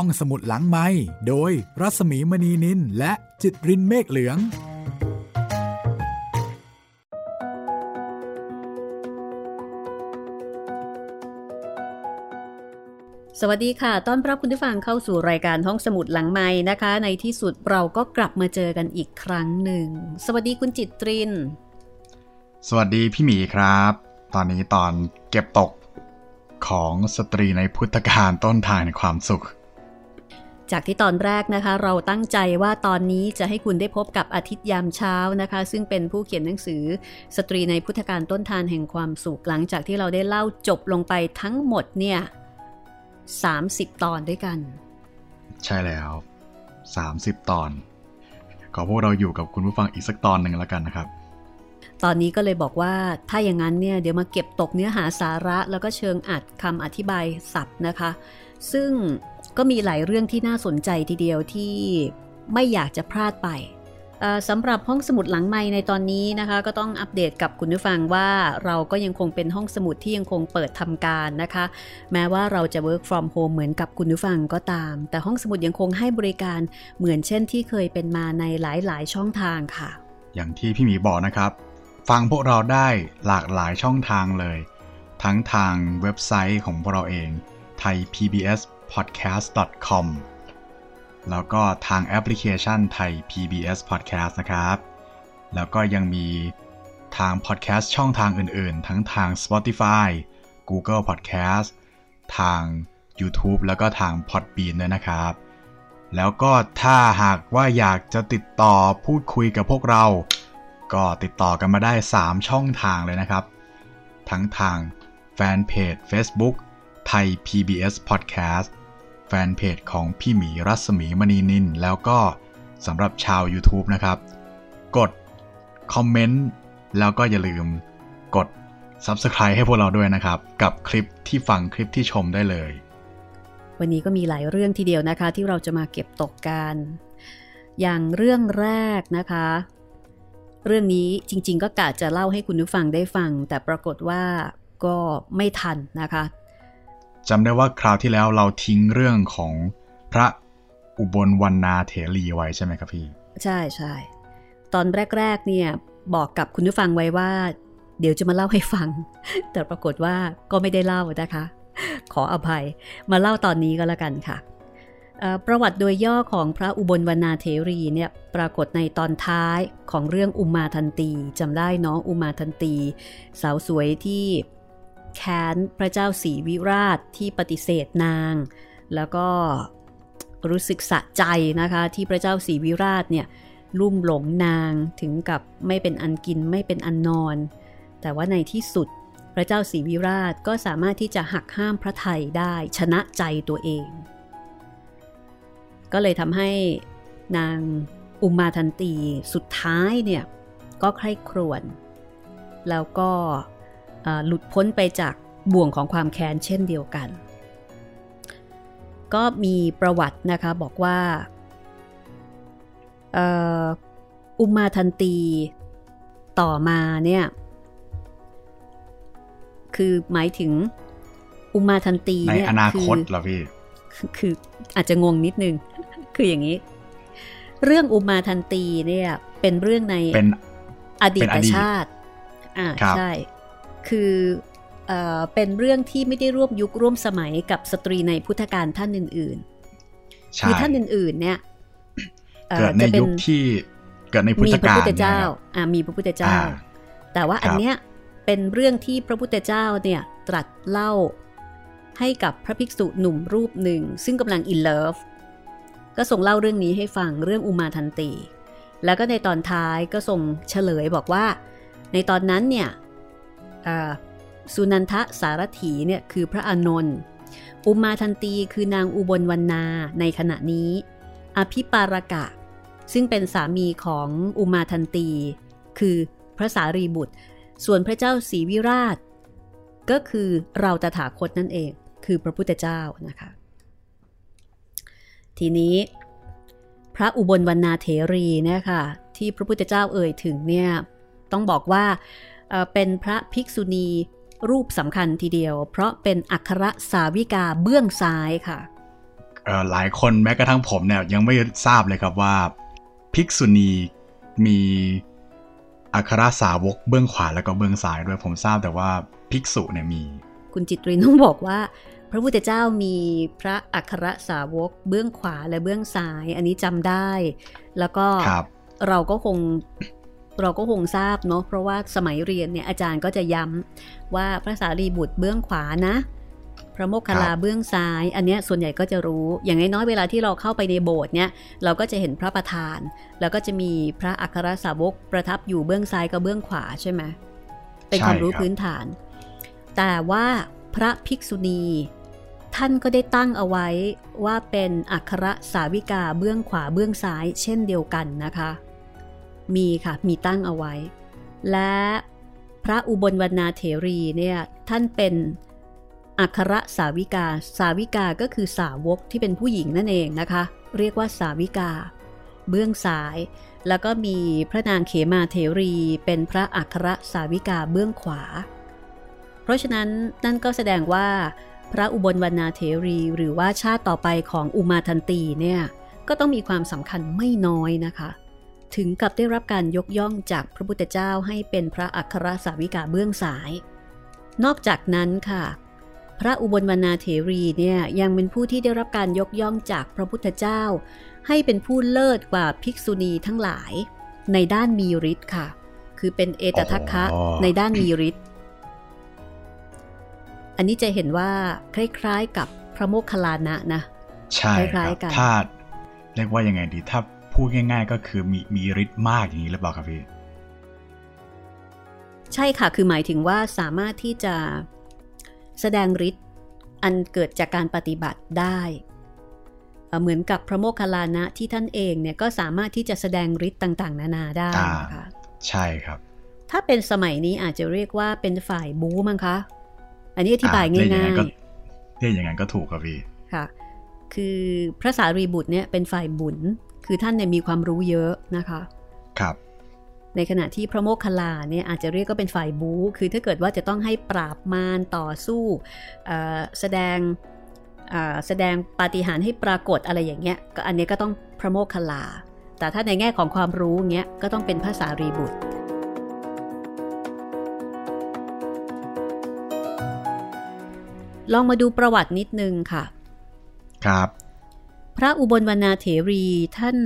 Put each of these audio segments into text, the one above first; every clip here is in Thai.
ห้องสมุดหลังไม้โดยรัสมีมณีนินและจิตรินเมฆเหลือง สวัสดีค่ะ ต้อนรับคุณผู้ฟังเข้าสู่รายการห้องสมุดหลังไม้นะคะ ในที่สุดเราก็กลับมาเจอกันอีกครั้งหนึ่ง สวัสดีคุณจิตริน สวัสดีพี่หมีครับ ตอนนี้ตอนเก็บตกของสตรีในพุทธการต้นทางในความสุข จากที่ตอนแรกนะคะ เราตั้งใจว่าตอนนี้จะให้คุณได้พบกับอาทิตย์ยามเช้านะคะ ซึ่งเป็นผู้เขียนหนังสือ สตรีในพุทธการต้นทานแห่งความสุขหลังจากที่เราได้เล่าจบลงไปทั้งหมดเนี่ย30 ตอนด้วยกัน ใช่แล้ว 30 ตอน ขอพวกเราอยู่กับคุณผู้ฟังอีกสักตอนหนึ่งแล้วกันนะครับ ตอนนี้ก็เลยบอกว่าถ้าอย่างนั้นเนี่ยเดี๋ยวมาเก็บตกเนื้อหาสาระแล้วก็เชิงอัดคำอธิบายศัพท์นะคะ ซึ่ง ก็มีหลายเรื่องที่น่าสนใจทีเดียวที่ไม่อยากจะพลาดไปสำหรับห้องสมุดหลังไม้ในตอนนี้นะคะ ก็ต้องอัปเดตกับคุณผู้ฟังว่าเราก็ยังคงเป็นห้องสมุดที่ยังคงเปิดทำการนะคะ แม้ว่าเราจะ work from home เหมือนกับคุณผู้ฟังก็ตาม แต่ห้องสมุดยังคงให้บริการเหมือนเช่นที่เคยเป็นมาในหลายๆ ช่องทางค่ะ อย่างที่พี่หมีบอกนะครับ ฟังพวกเราได้หลากหลายช่องทางเลย ทั้งทางเว็บไซต์ของพวกเราเอง thaipbspodcast.com แล้วก็ทางแอปพลิเคชันไทย PBS Podcast นะครับ แล้วก็ยังมีทาง podcast ช่องทางอื่นๆ ทั้งทาง Spotify Google Podcast ทาง YouTube แล้วก็ทาง Podbean ด้วยนะครับ แล้วก็ถ้าหากว่าอยากจะติดต่อพูดคุยกับพวกเรา ก็ติดต่อกันมาได้ 3 ช่องทางเลยนะครับ ทั้งทางแฟนเพจ Facebook ไทย PBS Podcast แฟนเพจของพี่หมีรัศมีมณีนิน แล้วก็สำหรับชาว YouTube นะครับ กดคอมเมนต์แล้วก็อย่าลืมกด Subscribe ให้พวกเราด้วยนะครับ กับคลิปที่ฟังคลิปที่ชมได้เลย วันนี้ก็มีหลายเรื่องทีเดียวนะคะ ที่เราจะมาเก็บตกกัน อย่างเรื่องแรกนะคะ เรื่องนี้จริง ๆ ก็กะจะเล่าให้คุณผู้ฟังได้ฟัง แต่ปรากฏว่าก็ไม่ทันนะคะ จำได้ว่าคราวที่แล้วเราทิ้งเรื่องของพระอุบลวรรณาเถรีไว้ใช่ไหมครับพี่ ใช่ใช่ตอนแรก ๆ เนี่ยบอกกับคุณผู้ฟังไว้ว่า เดี๋ยวจะมาเล่าให้ฟัง แต่ปรากฏว่าก็ไม่ได้เล่านะคะ ขออภัยมาเล่าตอนนี้ก็แล้วกันค่ะ ประวัติโดยย่อของพระอุบลวรรณาเถรีเนี่ยปรากฏในตอนท้ายของเรื่องอุมาทันตีจำได้เนาะอุมาทันตี สาวสวยที่ แค้นพระเจ้าศรีวิราชที่ปฏิเสธนาง แล้วก็รู้สึกสะใจนะคะที่พระเจ้าศรีวิราชเนี่ยลุ่มหลงนางถึงกับไม่เป็นอันกินไม่เป็นอันนอน แต่ว่าในที่สุดพระเจ้าศรีวิราชก็สามารถที่จะหักห้ามพระไทยได้ชนะใจตัวเอง ก็เลยทำให้นางอุมาทันตีสุดท้ายเนี่ยก็ใคร่ครวญแล้วก็ หลุดพ้นไปจากบ่วงของความแค้นเช่นเดียวกัน ก็มีประวัตินะคะบอกว่าเอ่ออุมาทันตีต่อมาเนี่ย คือหมายถึงอุมาทันตีในเนี่ยอนาคตคือเหรอพี่คือคืออาจจะงงนิดนึง คืออย่างนี้ เรื่องอุมาทันตีเนี่ย เป็นเรื่องในเป็นอดีเป็นตอดีตชาติ อ่าครับใช่ คือเอ่อเป็นเรื่องที่ไม่ได้ร่วมยุคร่วมสมัยกับสตรีในพุทธการท่านอื่นๆใช่คือท่านอื่นๆ เนี่ยอ่อเกิดในจะป็ยุคที่เกิดในพุทมีธพระกาลพุทธเจ้านี่ยอ่ามีพระพุทธเจ้าอ่าแต่ว่าอันครับเนี้ยเป็นเรื่องที่พระพุทธเจ้าเนี่ยตรัสเล่าให้กับพระภิกษุหนุ่มรูปหนึ่ง ซึ่งกำลังอินเลิฟก็ส่งเล่าเรื่องนี้ให้ฟังเรื่องอุมาทันตี แล้วก็ในตอนท้ายก็ส่งเฉลยบอกว่า ในตอนนั้นเนี่ยอ่า สุนันทะสารถีเนี่ยคือพระอานนท์อุมาทันตีคือนางอุบลวรรณาในขณะนี้ อภิปารกะ ซึ่งเป็นสามีของอุมาทันตี คือพระสารีบุตร ส่วนพระเจ้าศรีวิราช ก็คือเราตถาคตนั่นเอง คือพระพุทธเจ้านะคะ ทีนี้พระอุบลวรรณาเถรีเนี่ยค่ะที่พระพุทธเจ้าเอ่ยถึงเนี่ยต้องบอกว่า เอ่อเป็นพระภิกษุณีรูปสำคัญทีเดียว เพราะเป็นอัครสาวิกาเบื้องซ้ายค่ะหลายคนแม้กระทั่งผมเนี่ยยังไม่ทราบเลยครับว่าภิกษุณีมีอัครสาวกเบื้องขวาแล้วก็เบื้องซ้ายด้วยผมทราบแต่ว่าภิกษุเนี่ยมี คุณจิตรินต้องบอกว่า พระพุทธเจ้ามีพระอัครสาวกเบื้องขวาและเบื้องซ้าย อันนี้จำได้ แล้วก็เราก็คง เราก็คงทราบเนาะเพราะว่าสมัยเรียนเนี่ยอาจารย์ก็จะย้ำว่าพระสารีบุตรเบื้องขวานะ พระโมคคัลลาเบื้องซ้าย อันนี้ส่วนใหญ่ก็จะรู้อย่างน้อยเวลาที่เราเข้าไปในโบสถ์เนี่ยเราก็จะเห็นพระประธาน แล้วก็จะมีพระอัครสาวกประทับอยู่เบื้องซ้ายกับเบื้องขวาใช่ไหมเป็นความรู้พื้นฐาน แต่ว่าพระภิกษุณี ท่านก็ได้ตั้งเอาไว้ว่าเป็นอัครสาวิกาเบื้องขวาเบื้องซ้าย เช่นเดียวกันนะคะ มีค่ะ มีตั้งเอาไว้ และพระอุบลวรรณาเถรีเนี่ยท่านเป็นอัครสาวิกา สาวิกาก็คือสาวกที่เป็นผู้หญิงนั่นเองนะคะ เรียกว่าสาวิกา เบื้องซ้าย แล้วก็มีพระนางเขมาเถรี เป็นพระอัครสาวิกาเบื้องขวา เพราะฉะนั้นนั่นก็แสดงว่า พระอุบลวรรณาเถรีหรือว่าชาติต่อไปของอุมาทันตีเนี่ยก็ต้องมีความสำคัญไม่น้อยนะคะ ถึงกับได้รับการยกย่องจากพระพุทธเจ้าให้เป็นพระอัครสาวิกาเบื้องสาย นอกจากนั้นค่ะ พระอุบลวรรณาเถรีเนี่ยยังเป็นผู้ที่ได้รับการยกย่องจากพระพุทธเจ้า ให้เป็นผู้เลิศกว่าภิกษุณีทั้งหลาย ในด้านมีฤทธิ์ค่ะ คือเป็นเอตทัคคะในด้านมีฤทธิ์อันนี้จะเห็นว่าคล้าย ๆ กับพระโมคคัลลานะนะใช่คล้ายๆกันถ้าเรียกว่ายังไงดีถ้า พูดง่าย ๆ ก็คือมีมีฤทธิ์มากอย่างนี้หรือเปล่าครับพี่ ใช่ค่ะคือหมายถึงว่าสามารถที่จะแสดงฤทธิ์อันเกิดจากการปฏิบัติได้เหมือนกับพระโมคคัลลานะที่ท่านเองเนี่ยก็สามารถที่จะแสดงฤทธิ์ต่าง ๆ นานาได้ค่ะใช่ครับ ถ้าเป็นสมัยนี้อาจจะเรียกว่าเป็นฝ่ายบู๊มั้งคะ อันนี้อธิบายง่ายๆเรียกอย่างนั้นก็ถูกครับพี่ค่ะ คือพระสารีบุตรเนี่ยเป็นฝ่ายบุญ คือท่านเนี่ยมีความรู้เยอะนะคะครับ ในขณะที่พระโมคคัลลาเนี่ยอาจจะเรียกก็เป็นฝ่ายบู๊คือถ้าเกิดว่าจะต้องให้ปราบมารต่อสู้แสดงแสดงปาฏิหาริย์ให้ปรากฏอะไรอย่างเงี้ยก็อันนี้ก็ต้องพระโมคคัลลา แต่ถ้าในแง่ของความรู้เงี้ยก็ต้องเป็นภาษารีบุตร ลองมาดูประวัตินิดนึงค่ะ ครับ พระอุบลวรรณาเถรีท่าน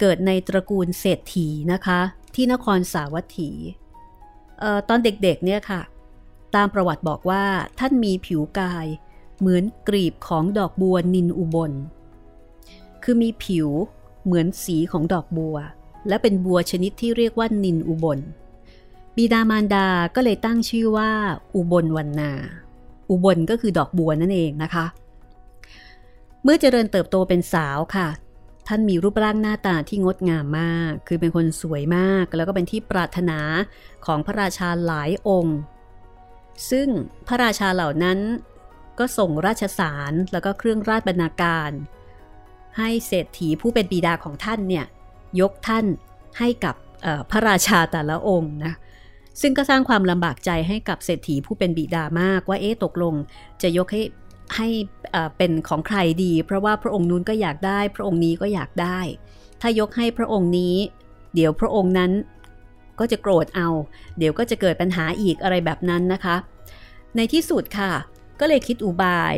เกิดในตระกูลเศรษฐีนะคะ ที่นครสาวัตถีออตอนเด็กๆเนี่ยค่ะ ตามประวัติบอกว่าท่านมีผิวกาย เหมือนกลีบของดอกบัวนินอุบล คือมีผิวเหมือนสีของดอกบัว และเป็นบัวชนิดที่เรียกว่านินอุบล บิดามารดาก็เลยตั้งชื่อว่า อุบลวันนา อุบลก็คือดอกบัวนั่นเองนะคะ เมื่อเจริญเติบโตเป็นสาวค่ะ ท่านมีรูปร่างหน้าตาที่งดงามมาก คือเป็นคนสวยมาก แล้วก็เป็นที่ปรารถนาของพระราชาหลายองค์ ซึ่งพระราชาเหล่านั้นก็ส่งราชสารแล้วก็เครื่องราชบรรณาการ ให้เศรษฐีผู้เป็นบิดาของท่านเนี่ยยกท่านให้กับพระราชาแต่ละองค์นะซึ่งก็สร้างความลำบากใจให้กับเศรษฐีผู้เป็นบิดามากว่าเอ๊ะตกลง จะยกให้ ให้เป็นของใครดี เพราะว่าพระองค์นู้นก็อยากได้ พระองค์นี้ก็อยากได้ ถ้ายกให้พระองค์นี้ เดี๋ยวพระองค์นั้นก็จะโกรธเอา เดี๋ยวก็จะเกิดปัญหาอีกอะไรแบบนั้นนะคะ ในที่สุดค่ะ ก็เลยคิดอุบาย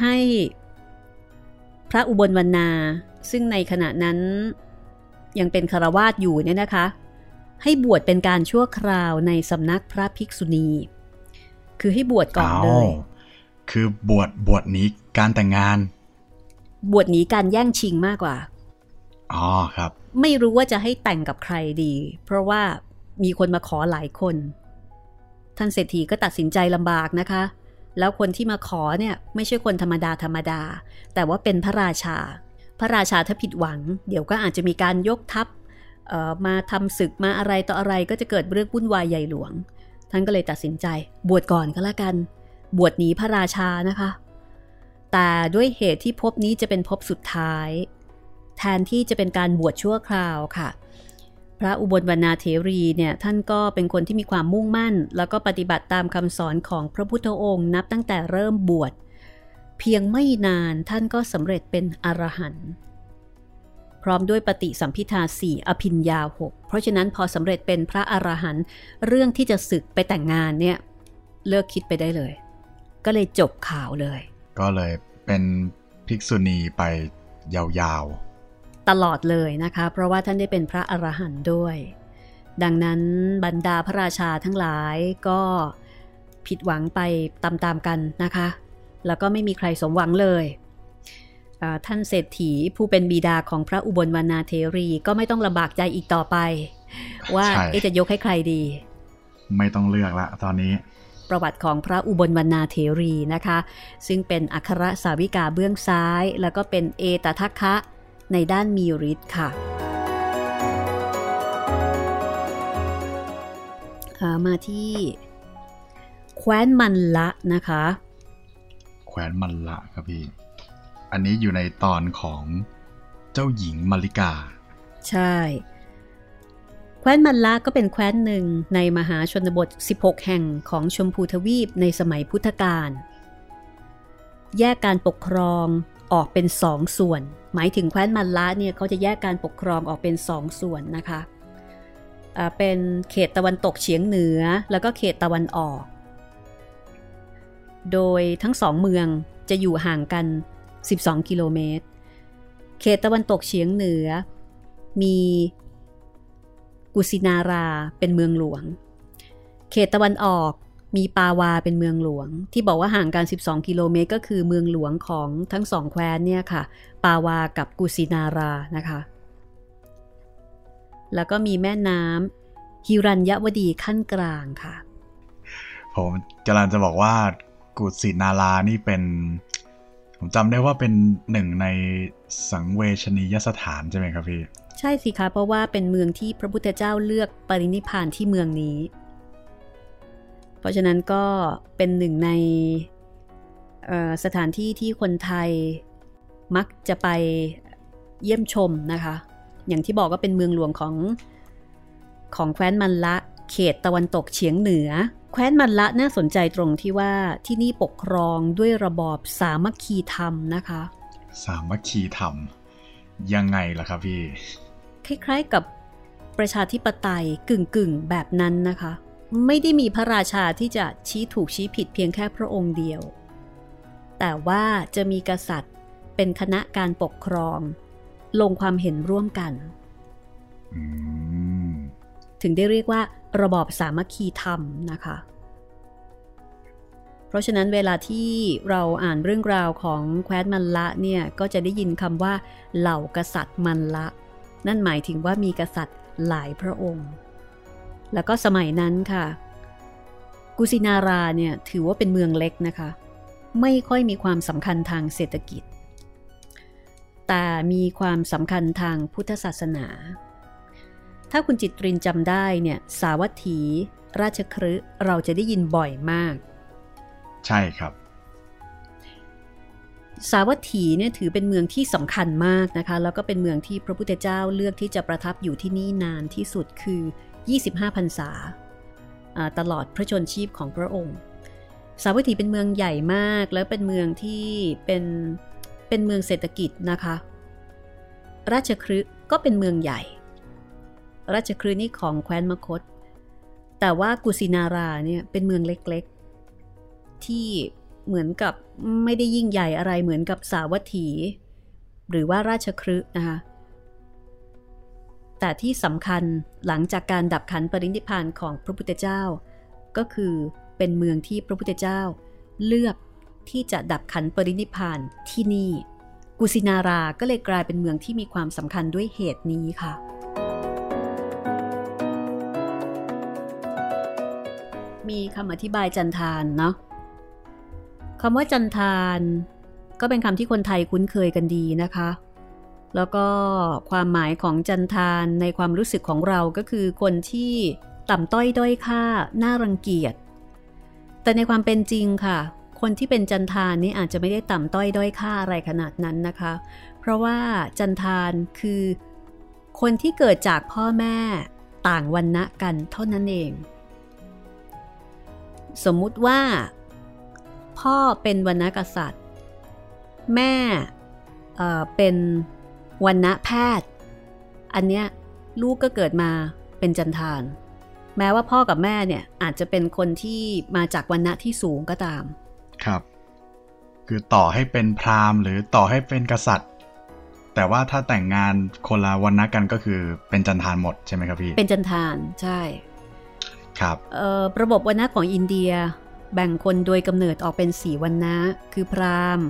ให้พระอุบลวรรณา ซึ่งในขณะนั้นยังเป็นคารวาสอยู่เนี่ยนะคะ ให้บวชเป็นการชั่วคราวในสำนักพระภิกษุณี คือให้บวชก่อนเลย คือบวชบวชนี้การแต่งงาน บวชนี้การแย่งชิงมากกว่า อ๋อครับ ไม่รู้ว่าจะให้แต่งกับใครดี เพราะว่ามีคนมาขอหลายคน ท่านเศรษฐีก็ตัดสินใจลำบากนะคะ แล้วคนที่มาขอเนี่ยไม่ใช่คนธรรมดาธรรมดา แต่ว่าเป็นพระราชา พระราชาถ้าผิดหวัง เดี๋ยวก็อาจจะมีการยกทัพมาทำศึกมาอะไรต่ออะไรก็จะเกิดเรื่องวุ่นวายใหญ่หลวง ท่านก็เลยตัดสินใจบวชก่อนก็แล้วกัน บวชหนีพระราชานะคะ แต่ด้วยเหตุที่พบนี้จะเป็นพบสุดท้าย แทนที่จะเป็นการบวชชั่วคราวค่ะ พระอุบลวรรณาเถรีเนี่ยท่านก็เป็นคนที่มีความมุ่งมั่น แล้วก็ปฏิบัติตามคำสอนของพระพุทธองค์นับตั้งแต่เริ่มบวช เพียงไม่นานท่านก็สำเร็จเป็นอรหันต์พร้อมด้วยปฏิสัมพิทาสี่อภินยาหกเพราะฉะนั้นพอสำเร็จเป็นพระอรหันต์เรื่องที่จะศึกไปแต่งงานเนี่ย เลิกคิดไปได้เลย ก็เลยจบข่าวเลย ก็เลยเป็นภิกษุณีไปยาวๆ ตลอดเลยนะคะ เพราะว่าท่านได้เป็นพระอรหันต์ด้วย ดังนั้นบรรดาพระราชาทั้งหลายก็ผิดหวังไปตามๆกันนะคะ แล้วก็ไม่มีใครสมหวังเลยท่านเศรษฐีผู้เป็นบิดาของพระอุบลวรรณาเทรีก็ไม่ต้องลำบากใจอีกต่อไป ว่าจะยกให้ใครดี ไม่ต้องเลือกละตอนนี้ ประวัติของพระอุบลวรรณาเทรีนะคะ ซึ่งเป็นอัครสาวิกาเบื้องซ้าย แล้วก็เป็นเอตทัคคะในด้านมีฤทธิ์ค่ะ มาที่ แคว้นมันละนะคะ แคว้นมันละครับพี่ อันนี้อยู่ในตอนของเจ้าหญิงมาริกา ใช่ ว้นมันละก็เป็นแคว้นหนึ่งในมหาชนบท 16 แห่งของชมพูทวีปในสมัยพุทธกาล แยกการปกครองออกเป็นสองส่วน หมายถึงแคว้นมันละเนี่ยเขาจะแยกการปกครองออกเป็นสองส่วนนะคะ เป็นเขตตะวันตกเฉียงเหนือแล้วก็เขตตะวันออก โดยทั้งสองเมืองจะอยู่ห่างกัน 12 กิโลเมตร เขตตะวันตกเฉียงเหนือ มี กุสินาราเป็นเมืองหลวง เขตตะวันออกมีปาวาเป็นเมืองหลวง ที่บอกว่าห่างกัน 12 กิโลเมตร ก็คือเมืองหลวงของทั้งสองแคว้นเนี่ยค่ะ ปาวากับกุสินารานะคะ แล้วก็มีแม่น้ำฮิรัญยวดีขั้นกลางค่ะ ผมจรันจะบอกว่ากุสินารานี่เป็น ผมจำได้ว่าเป็นหนึ่งในสังเวชนียสถานใช่ไหมครับพี่ ใช่สิคะเพราะว่าเป็นเมืองที่พระพุทธเจ้าเลือกปรินิพานที่เมืองนี้ เพราะฉะนั้นก็เป็นหนึ่งในสถานที่ที่คนไทยมักจะไปเยี่ยมชมนะคะ อย่างที่บอกก็เป็นเมืองหลวงของของแคว้นมันละเขตตะวันตกเฉียงเหนือ แคว้นมันละน่าสนใจตรงที่ว่าที่นี่ปกครองด้วยระบอบสามัคคีธรรมนะคะ สามัคคีธรรม ยังไงล่ะครับพี่ คล้าย ๆกับประชาธิปไตยกึ่งๆแบบนั้นนะคะ ไม่ได้มีพระราชาที่จะชี้ถูกชี้ผิดเพียงแค่พระองค์เดียว แต่ว่าจะมีกษัตริย์เป็นคณะการปกครอง ลงความเห็นร่วมกัน ถึงได้เรียกว่า ระบอบสามัคคีธรรมนะคะ เพราะฉะนั้นเวลาที่เราอ่านเรื่องราวของแคว้นมันละเนี่ย ก็จะได้ยินคำว่าเหล่ากษัตริย์มันละ นั่นหมายถึงว่ามีกษัตริย์หลายพระองค์ แล้วก็สมัยนั้นค่ะ กุสินาราเนี่ยถือว่าเป็นเมืองเล็กนะคะ ไม่ค่อยมีความสำคัญทางเศรษฐกิจ แต่มีความสำคัญทางพุทธศาสนา ถ้าคุณจิตรินจำได้เนี่ยสาวัตถี ราชครืเราจะได้ยินบ่อยมาก ใช่ครับ สาวัตถีเนี่ยถือเป็นเมืองที่สำคัญมากนะคะ แล้วก็เป็นเมืองที่พระพุทธเจ้าเลือกที่จะประทับอยู่ที่นี่นานที่สุดคือ 25พรรษาตลอดพระชนชีพของพระองค์ สาวัตถีเป็นเมืองใหญ่มาก แล้วเป็นเมืองที่เป็นเป็นเมืองเศรษฐกิจนะคะ ราชครืก็เป็นเมืองใหญ่ ราชครืนี่ของแคว้นมคต แต่ว่ากุสินาราเนี่ยเป็นเมืองเล็กๆ ที่ เหมือนกับไม่ได้ยิ่งใหญ่อะไรเหมือนกับสาวัตถี หรือว่าราชครึนะคะแต่ที่สำคัญหลังจากการดับขันปรินิพานของพระพุทธเจ้า ก็คือเป็นเมืองที่พระพุทธเจ้า เลือกที่จะดับขันปรินิพานที่นี่ กุสินาราก็เลยกลายเป็นเมืองที่มีความสำคัญด้วยเหตุนี้ค่ะ มีคำอธิบายจันทานเนาะ คำว่าจันทาน ก็เป็นคำที่คนไทยคุ้นเคยกันดีนะคะ แล้วก็ความหมายของจันทานในความรู้สึกของเราก็คือคนที่ต่ำต้อยด้อยค่าน่ารังเกียจ แต่ในความเป็นจริงค่ะ คนที่เป็นจันทานนี่อาจจะไม่ได้ต่ำต้อยด้อยค่าอะไรขนาดนั้นนะคะ เพราะว่าจันทานคือ คนที่เกิดจากพ่อแม่ต่างวันณะกันเท่านั้นเอง สมมุติว่า พ่อเป็นวรรณกษัตริย์ แม่เเป็นวันณะแพทย์ อันเนี้ยลูกก็เกิดมาเป็นจันทาน แม้ว่าพ่อกับแม่เนี่ยอาจจะเป็นคนที่มาจากวันณะที่สูงก็ตาม ครับ คือต่อให้เป็นพราหมณ์ หรือต่อให้เป็นกษัตริย์ แต่ว่าถ้าแต่งงานคนละวันณะกันก็คือเป็นจันทานหมดใช่ไหมครับพี่ เป็นจันทานใช่ ครับระบบวันณะของอินเดีย แบ่งคนโดยกำเนิดออกเป็นสีวันนะคือพราหมณ์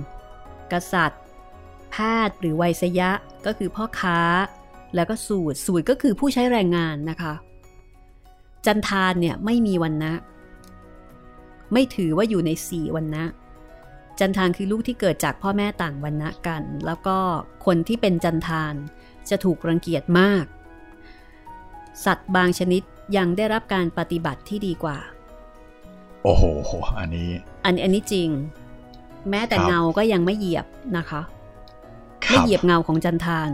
กษัตริย์ แพทย์หรือไวยสยะก็คือพ่อค้า แล้วก็สูตรสูตรก็คือผู้ใช้แรงงานนะคะ จันทานเนี่ยไม่มีวันนะ ไม่ถือว่าอยู่ในสี่วันนะจันทานคือลูกที่เกิดจากพ่อแม่ต่างวันนะกัน แล้วก็คนที่เป็นจันทานจะถูกรังเกียจมาก สัตว์บางชนิดยังได้รับการปฏิบัติที่ดีกว่า โอ้โห อันนี้ อันอันนี้จริง แม้แต่เงาก็ยังไม่เหยียบนะคะไม่เหยียบเงาของจันทาน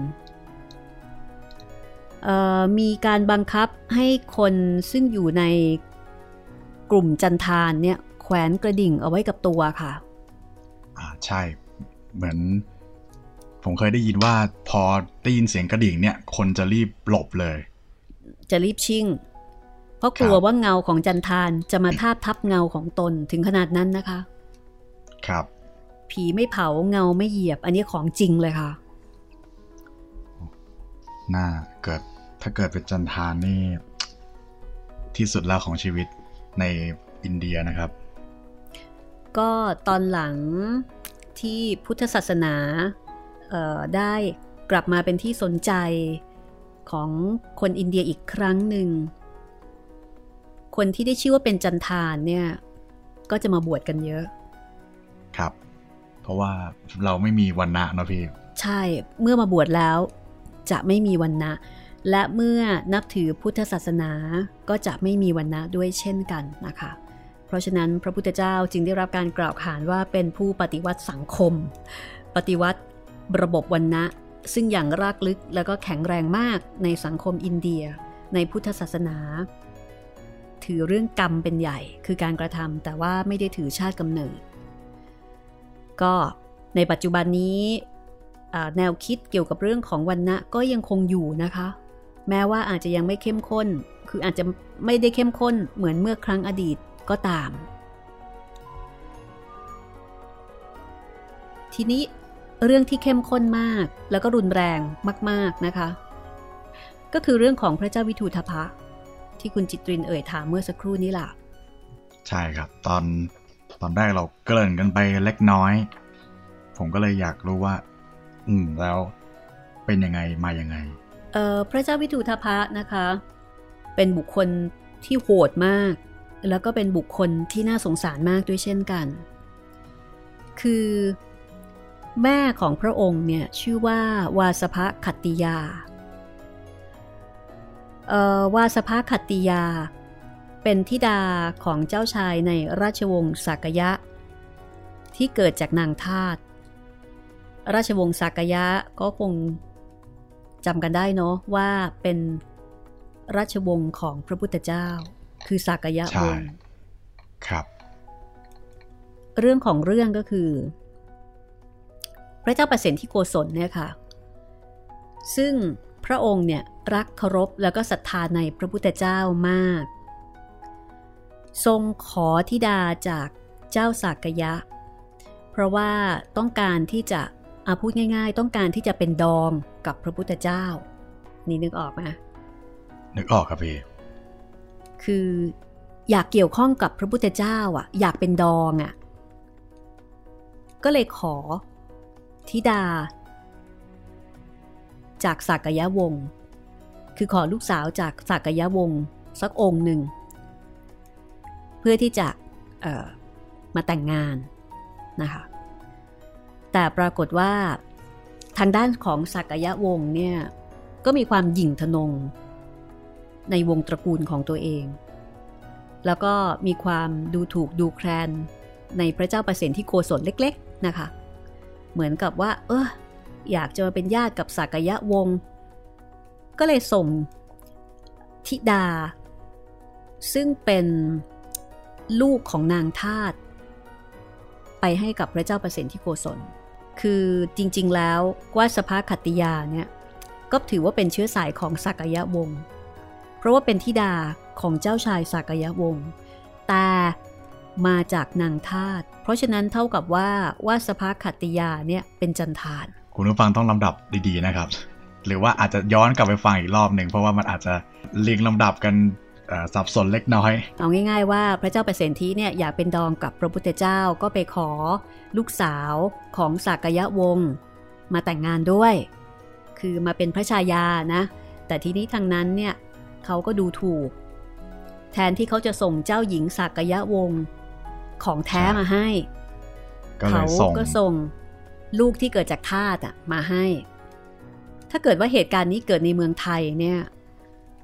มีการบังคับให้คนซึ่งอยู่ในกลุ่มจันทานเนี่ย แขวนกระดิ่งเอาไว้กับตัวค่ะ อ่าใช่ เหมือน ผมเคยได้ยินว่าพอได้ยินเสียงกระดิ่งเนี่ย คนจะรีบหลบเลย จะรีบชิ่งเพ ราะกลัวว่าเงาของจันทานจะมาทาบทับเงาของตนถึงขนาดนั้นนะคะ ครับ ผีไม่เผาเงาไม่เหยียบ อันนี้ของจริงเลยค่ะ น่าเกิดถ้าเกิดเป็นจันทานนี่ ที่สุดแล้วของชีวิตในอินเดียนะครับ ก็ตอนหลังที่พุทธศาสนาได้กลับมาเป็นที่สนใจของคนอินเดียอีกครั้งหนึ่ง คนที่ได้ชื่อว่าเป็นจันทานเนี่ย ก็จะมาบวชกันเยอะ ครับ เพราะว่าเราไม่มีวันนะเนาะพี่ ใช่ เมื่อมาบวชแล้วจะไม่มีวันนะ และเมื่อนับถือพุทธศาสนาก็จะไม่มีวันนะด้วยเช่นกันนะคะ เพราะฉะนั้นพระพุทธเจ้าจึงได้รับการกล่าวขานว่าเป็นผู้ปฏิวัติสังคม ปฏิวัติระบบวันนะซึ่งอย่างรากลึกแล้วก็แข็งแรงมากในสังคมอินเดีย ในพุทธศาสนา ถือเรื่องกรรมเป็นใหญ่ คือการกระทำแต่ว่าไม่ได้ถือชาติกำเนิด ก็ในปัจจุบันนี้แนวคิดเกี่ยวกับเรื่องของวันณะก็ยังคงอยู่นะคะ แม้ว่าอาจจะยังไม่เข้มข้น คืออาจจะไม่ได้เข้มข้นเหมือนเมื่อครั้งอดีตก็ตาม ทีนี้เรื่องที่เข้มข้นมากแล้วก็รุนแรงมาก ๆนะคะ ก็คือเรื่องของพระเจ้าวิทูธพะ ที่คุณจิตรินเอ่ยถามเมื่อสักครู่นี้ล่ะ ใช่ครับ ตอนตอนแรกเราเกริ่นกันไปเล็กน้อย ผมก็เลยอยากรู้ว่า อืมแล้วเป็นยังไงมายังไง เอ่อพระเจ้าวิทูธพะนะคะ เป็นบุคคลที่โหดมาก แล้วก็เป็นบุคคลที่น่าสงสารมากด้วยเช่นกัน คือแม่ของพระองค์เนี่ยชื่อว่าวาสภขัตติยา วาสภาขัตติยา เป็นธิดาของเจ้าชายในราชวงศ์สักยะ ที่เกิดจากนางทาตราชวงศ์สักยะก็คงจำกันได้เนาะว่าเป็นราชวงศ์ของพระพุทธเจ้า คือสักยะวงศ์ครับ เรื่องของเรื่องก็คือ พระเจ้าประสิทธิโกศลเนี่ยค่ะ ซึ่งพระองค์เนี่ย รักเคารพแล้วก็ศรัทธาในพระพุทธเจ้ามาก ทรงขอทิดาจากเจ้าสากยะ เพราะว่าต้องการที่จะอาพูดง่าย ๆ ต้องการที่จะเป็นดองกับพระพุทธเจ้า นี่นึกออกไหมนึกออกครับพี่ คืออยากเกี่ยวข้องกับพระพุทธเจ้าอะ อยากเป็นดองอะ ก็เลยขอทิดา จากสักยะวงศ์ คือขอลูกสาวจากสักยะวงศ์สักองค์หนึ่ง เพื่อที่จะมาแต่งงานนะคะ แต่ปรากฏว่าทางด้านของสักยะวงศ์เนี่ยก็มีความหยิ่งทนง ในวงตระกูลของตัวเอง แล้วก็มีความดูถูกดูแคลนในพระเจ้าประสิทธิโกศลเล็ก ๆนะคะ เหมือนกับว่า เอออยากจะมาเป็นญาติกับสักยะวงศ์ ก็เลยส่งธิดา ซึ่งเป็นลูกของนางทาตไปให้กับพระเจ้าประสิทธิโกศล คือจริงๆแล้วกว่าสภาขัตติยาเนี่ยก็ถือว่าเป็นเชื้อสายของสักยะวงศ์เพราะว่าเป็นธิดาของเจ้าชายสักยะวงศ์แต่มาจากนางทาตเพราะฉะนั้นเท่ากับว่าว่าสภาขัตติยาเนี่ยเป็นจันทาน คุณผู้ฟังต้องลำดับดีๆนะครับ หรือว่าอาจจะย้อนกลับไปฟังอีกรอบหนึ่งเพราะว่ามันอาจจะเรียงลำดับกันสับสนเล็กน้อย เอาง่าย ๆ ว่าพระเจ้าเปรตทีเนี่ยอยากเป็นดองกับพระพุทธเจ้าก็ไปขอลูกสาวของสักยะวงศ์มาแต่งงานด้วย คือมาเป็นพระชายานะ แต่ทีนี้ทางนั้นเนี่ยเขาก็ดูถูก แทนที่เขาจะส่งเจ้าหญิงสักยะวงศ์ของแท้มาให้ เขาก็ส่งลูกที่เกิดจากทาตอะมาให้ ถ้าเกิดว่าเหตุการณ์นี้เกิดในเมืองไทยเนี่ย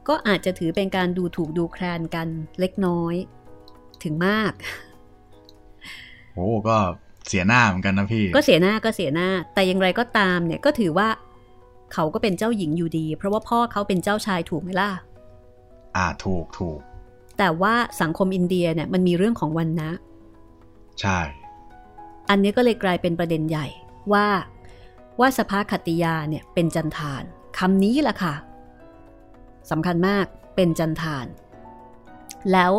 ก็อาจจะถือเป็นการดูถูกดูแคลนกันเล็กน้อย ถึงมาก โอ้ก็เสียหน้าเหมือนกันนะพี่ ก็เสียหน้าก็เสียหน้า แต่อย่างไรก็ตามเนี่ยก็ถือว่าเขาก็เป็นเจ้าหญิงอยู่ดี เพราะว่าพ่อเขาเป็นเจ้าชายถูกไหมล่ะ อ่าถูกถูก แต่ว่าสังคมอินเดียเนี่ยมันมีเรื่องของวันนะ ใช่ อันนี้ก็เลยกลายเป็นประเด็นใหญ่ว่า ว่าสภาคติยาเนี่ยเป็นจันทานคำนี้แหละค่ะสำคัญมากเป็นจันทาน แล้ว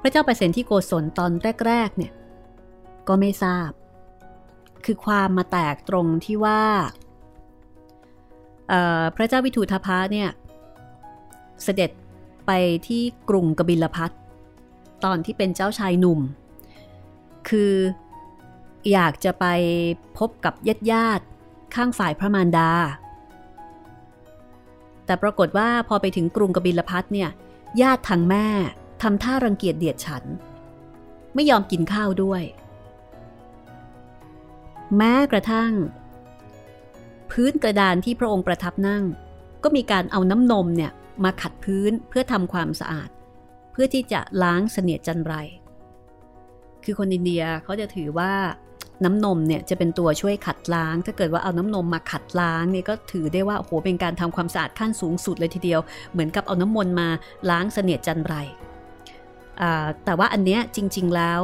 พระเจ้าประสิทธิโกศลตอนแรก ๆ เนี่ย ก็ไม่ทราบ คือความมาแตกตรงที่ว่าพระเจ้าวิทูธพะเนี่ยเสด็จไปที่กรุงกบิลพัทตอนที่เป็นเจ้าชายหนุ่ม คืออยากจะไปพบกับญาติญาติ ข้างฝ่ายพระมารดา แต่ปรากฏว่าพอไปถึงกรุงกบิลพัทเนี่ยญาติทางแม่ทำท่ารังเกียจเดียดฉัน ไม่ยอมกินข้าวด้วย แม้กระทั่ง พื้นกระดานที่พระองค์ประทับนั่ง ก็มีการเอาน้ำนมเนี่ยมาขัดพื้นเพื่อทำความสะอาด เพื่อที่จะล้างเสนียดจันไร คือคนอินเดียเขาจะถือว่า น้ำนมเนี่ยจะเป็นตัวช่วยขัดล้าง ถ้าเกิดว่าเอาน้ำนมมาขัดล้างเนี่ยก็ถือได้ว่าโหเป็นการทำความสะอาดขั้นสูงสุดเลยทีเดียว เหมือนกับเอาน้ำมนต์มาล้างเสนียดจันไรแต่ว่าอันเนี้ยจริง ๆแล้ว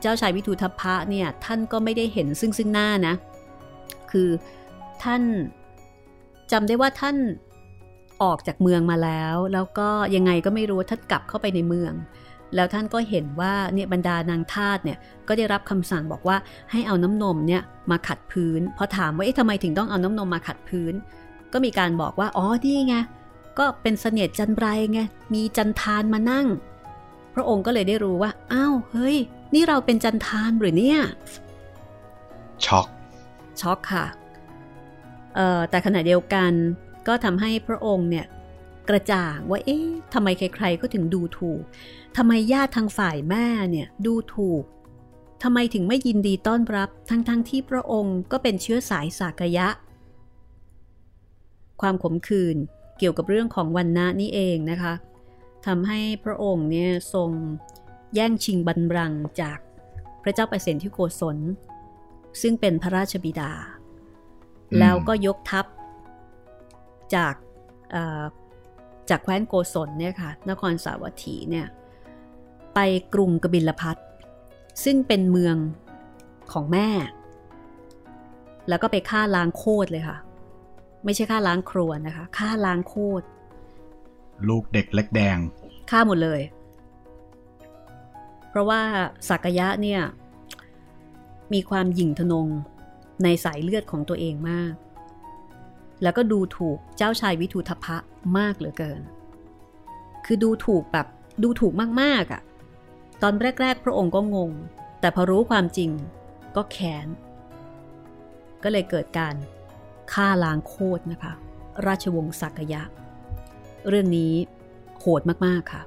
เจ้าชายวิทูทัพพะเนี่ยท่านก็ไม่ได้เห็นซึ่งซึ่งหน้านะ คือท่านจำได้ว่าท่านออกจากเมืองมาแล้ว แล้วก็ยังไงก็ไม่รู้ท่านกลับเข้าไปในเมือง แล้วท่านก็เห็นว่าเนี่ยบรรดานางทาตเนี่ยก็ได้รับคำสั่งบอกว่าให้เอาน้ำนมเนี่ยมาขัดพื้นพอถามว่าเอ๊ะทำไมถึงต้องเอาน้ำนมมาขัดพื้น ก็มีการบอกว่าอ๋อนี่ไงก็เป็นเสนียดจันไรไงมีจันทานมานั่ง พระองค์ก็เลยได้รู้ว่าอ้าวเฮ้ย นี่เราเป็นจันทานหรือเนี่ยช็อกช็อกค่ะเอ่อแต่ขณะเดียวกันก็ทำให้พระองค์เนี่ยก ระจ่างว่าเอ๊ะทำไมใครๆก็ถึงดูถูกทำไมญาติทางฝ่ายแม่เนี่ยดูถูกทำไมถึงไม่ยินดีต้อนรับทั้งๆทที่พระองค์ก็เป็นเชื้อสายสากยะ ความขมขื่นเกี่ยวกับเรื่องของวันนะนี่เองนะคะทำให้พระองค์เนี่ยทรงแย่งชิงบัลลังก์จากพระเจ้าประสิทธิโกศล ซึ่งเป็นพระราชบิดา แล้วก็ยกทัพจาก จากแคว้นโกศลเนี่ยค่ะนครสาวัตถีเนี่ยไปกรุงกบิลพัทซึ่งเป็นเมืองของแม่ แล้วก็ไปฆ่าล้างโคตรเลยค่ะ ไม่ใช่ฆ่าล้างครัวนะคะฆ่าล้างโคตรลูกเด็กเล็กแดงฆ่าหมดเลย เพราะว่าสักยะเนี่ยมีความหยิ่งทนงในสายเลือดของตัวเองมาก แล้วก็ดูถูกเจ้าชายวิทูทพะมากเหลือเกิน คือดูถูกแบบดูถูกมากๆอะ่ะ ตอนแรก ๆ พระองค์ก็งง แต่พอรู้ความจริงก็แค้น ก็เลยเกิดการฆ่าล้างโคตรนะคะ ราชวงศ์สักยะ เรื่องนี้โหดมากๆค่ะ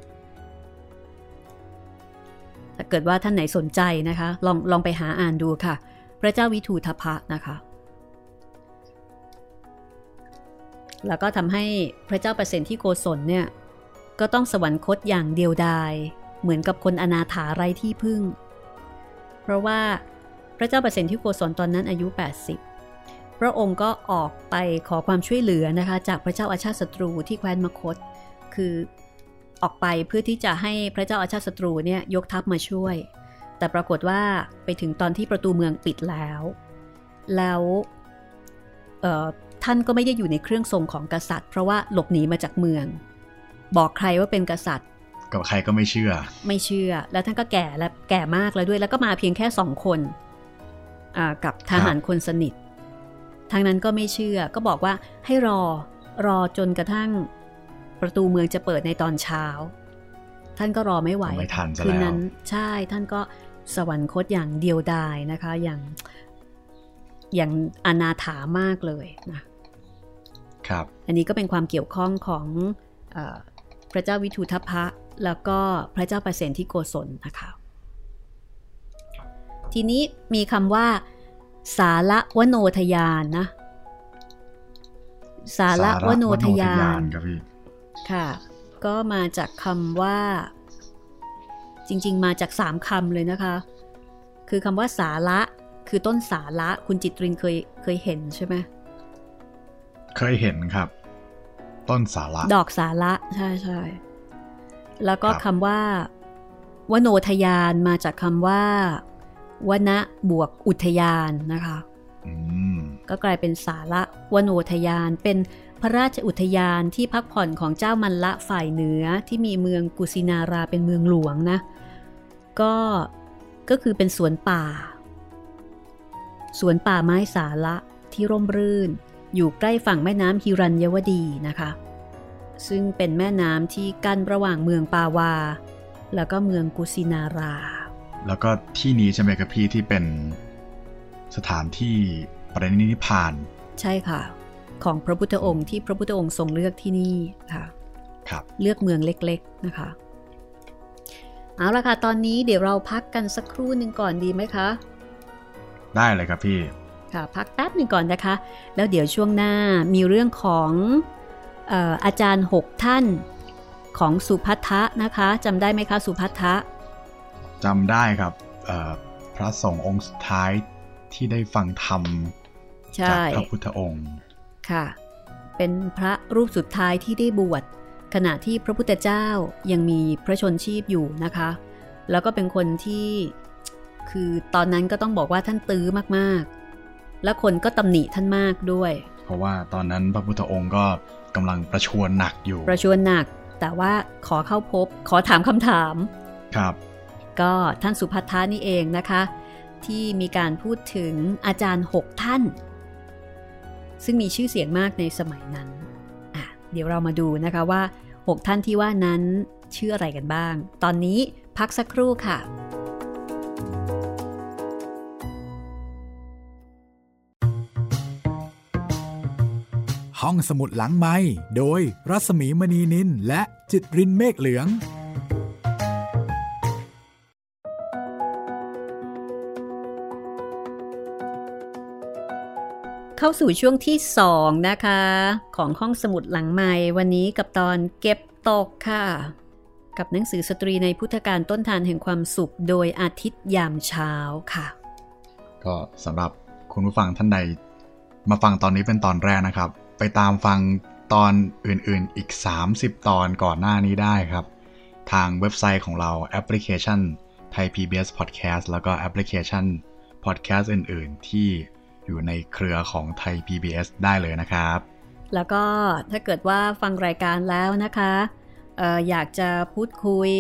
ถ้าเกิดว่าท่านไหนสนใจนะคะ ลองลองไปหาอ่านดูค่ะ พระเจ้าวิทูทพะนะคะ แล้วก็ทำให้พระเจ้าประสิทธิโกศลเนี่ย ก็ต้องสวรรคตอย่างเดียวดาย เหมือนกับคนอนาถาไร้ที่พึ่ง เพราะว่าพระเจ้าประสิทธิโกศลตอนนั้นอายุ 80 พระองค์ก็ออกไปขอความช่วยเหลือนะคะ จากพระเจ้าอาชาติศัตรูที่แคว้นมคต คือออกไปเพื่อที่จะให้พระเจ้าอาชาติศัตรูเนี่ยยกทัพมาช่วย แต่ปรากฏว่าไปถึงตอนที่ประตูเมืองปิดแล้ว แล้ว ท่านก็ไม่ได้อยู่ในเครื่องทรงของกษัตริย์ เพราะว่าหลบหนีมาจากเมือง บอกใครว่าเป็นกษัตริย์ กับใครก็ไม่เชื่อ ไม่เชื่อ แล้วท่านก็แก่และแก่มากแล้วด้วย แล้วก็มาเพียงแค่สองคนกับทหารคนสนิททางนั้นก็ไม่เชื่อ ก็บอกว่าให้รอรอจนกระทั่งประตูเมืองจะเปิดในตอนเช้า ท่านก็รอไม่ไหวคืนนั้นใช่ท่านก็สวรรคตอย่างเดียวดายนะคะ อย่างอย่างอนาถามากเลยนะ ครับอันนี้ก็เป็นความเกี่ยวข้องของอพระเจ้าวิทูทพะ แล้วก็พระเจ้าประเสนที่โกศลนะคะทีนี้มีคำว่า สาระวโนทยานนะ สาระวโนทยานค่ะ ก็มาจากคำว่า จริง ๆ มาจากสามคำเลยนะคะ คือคำว่าสาระคือต้นสาระคุณจิตรินเคยเคยเห็นใช่ไหม เคยเห็นครับ ต้นสาระ ดอกสาระใช่ใช่แล้วก็คำว่า วโนทยานมาจากคำว่า วณบวกอุทยานนะคะก็กลายเป็นสาระวโนทยานเป็นพระราชอุทยานที่พักผ่อนของเจ้ามันละฝ่ายเหนือที่มีเมืองกุสินาราเป็นเมืองหลวงนะ ก็ก็คือเป็นสวนป่า สวนป่าไม้สาระที่ร่มรื่น อยู่ใกล้ฝั่งแม่น้ำฮิรัญยวดีนะคะ ซึ่งเป็นแม่น้ำที่กั้นระหว่างเมืองปาวา แล้วก็เมืองกุสินารา แล้วก็ที่นี้ใช่ไหมครับพี่ที่เป็นสถานที่ปรินิพาน ใช่ค่ะ ของพระพุทธองค์ที่พระพุทธองค์ทรงเลือกที่นี่ค่ะครับเลือกเมืองเล็ก ๆนะคะเอาละค่ะ ตอนนี้เดี๋ยวเราพักกันสักครู่หนึ่งก่อนดีไหมคะ ได้เลยครับพี่ ค่ะ พักแป๊บหนึ่งก่อนนะคะ แล้วเดี๋ยวช่วงหน้ามีเรื่องของอาจารย์หกท่านของสุพัทธะนะคะจำได้ไหมคะสุพัทธะจำได้ครับพระสงฆ์องค์สุดท้ายที่ได้ฟังธรรมจากพระพุทธองค์ค่ะ เป็นพระรูปสุดท้ายที่ได้บวชขณะที่พระพุทธเจ้ายังมีพระชนชีพอยู่นะคะ แล้วก็เป็นคนที่คือตอนนั้นก็ต้องบอกว่าท่านตื้อมากๆ และคนก็ตำหนิท่านมากด้วย เพราะว่าตอนนั้นพระพุทธองค์ก็กำลังประชวรหนักอยู่ ประชวรหนัก แต่ว่าขอเข้าพบ ขอถามคำถาม ครับ ก็ท่านสุพัทธานี่เองนะคะ ที่มีการพูดถึงอาจารย์หกท่าน ซึ่งมีชื่อเสียงมากในสมัยนั้นอะเดี๋ยวเรามาดูนะคะว่า 6 ท่านที่ว่านั้นชื่ออะไรกันบ้าง ตอนนี้พักสักครู่ค่ะ ห้องสมุดหลังไม้โดยรัสมีมณีนินและจิตรินเมฆเหลือง เข้าสู่ช่วงที่สองนะคะ ของห้องสมุดหลังใหม่วันนี้กับตอนเก็บตกค่ะ กับหนังสือสตรีในพุทธกาลต้นธารแห่งความสุขโดยอาทิตย์ยามเช้าค่ะ ก็สำหรับคุณผู้ฟังท่านใดมาฟังตอนนี้เป็นตอนแรกนะครับ ไปตามฟังตอนอื่นๆอีก 30 ตอนก่อนหน้านี้ได้ครับ ทางเว็บไซต์ของเราแอปพลิเคชันไทย PBS Podcast แล้วก็แอปพลิเคชัน Podcast อื่นๆ ที่อยู่ในเครือของไทย PBS ได้เลยนะครับ แล้วก็ถ้าเกิดว่าฟังรายการแล้วนะคะอออยากจะพูดคุย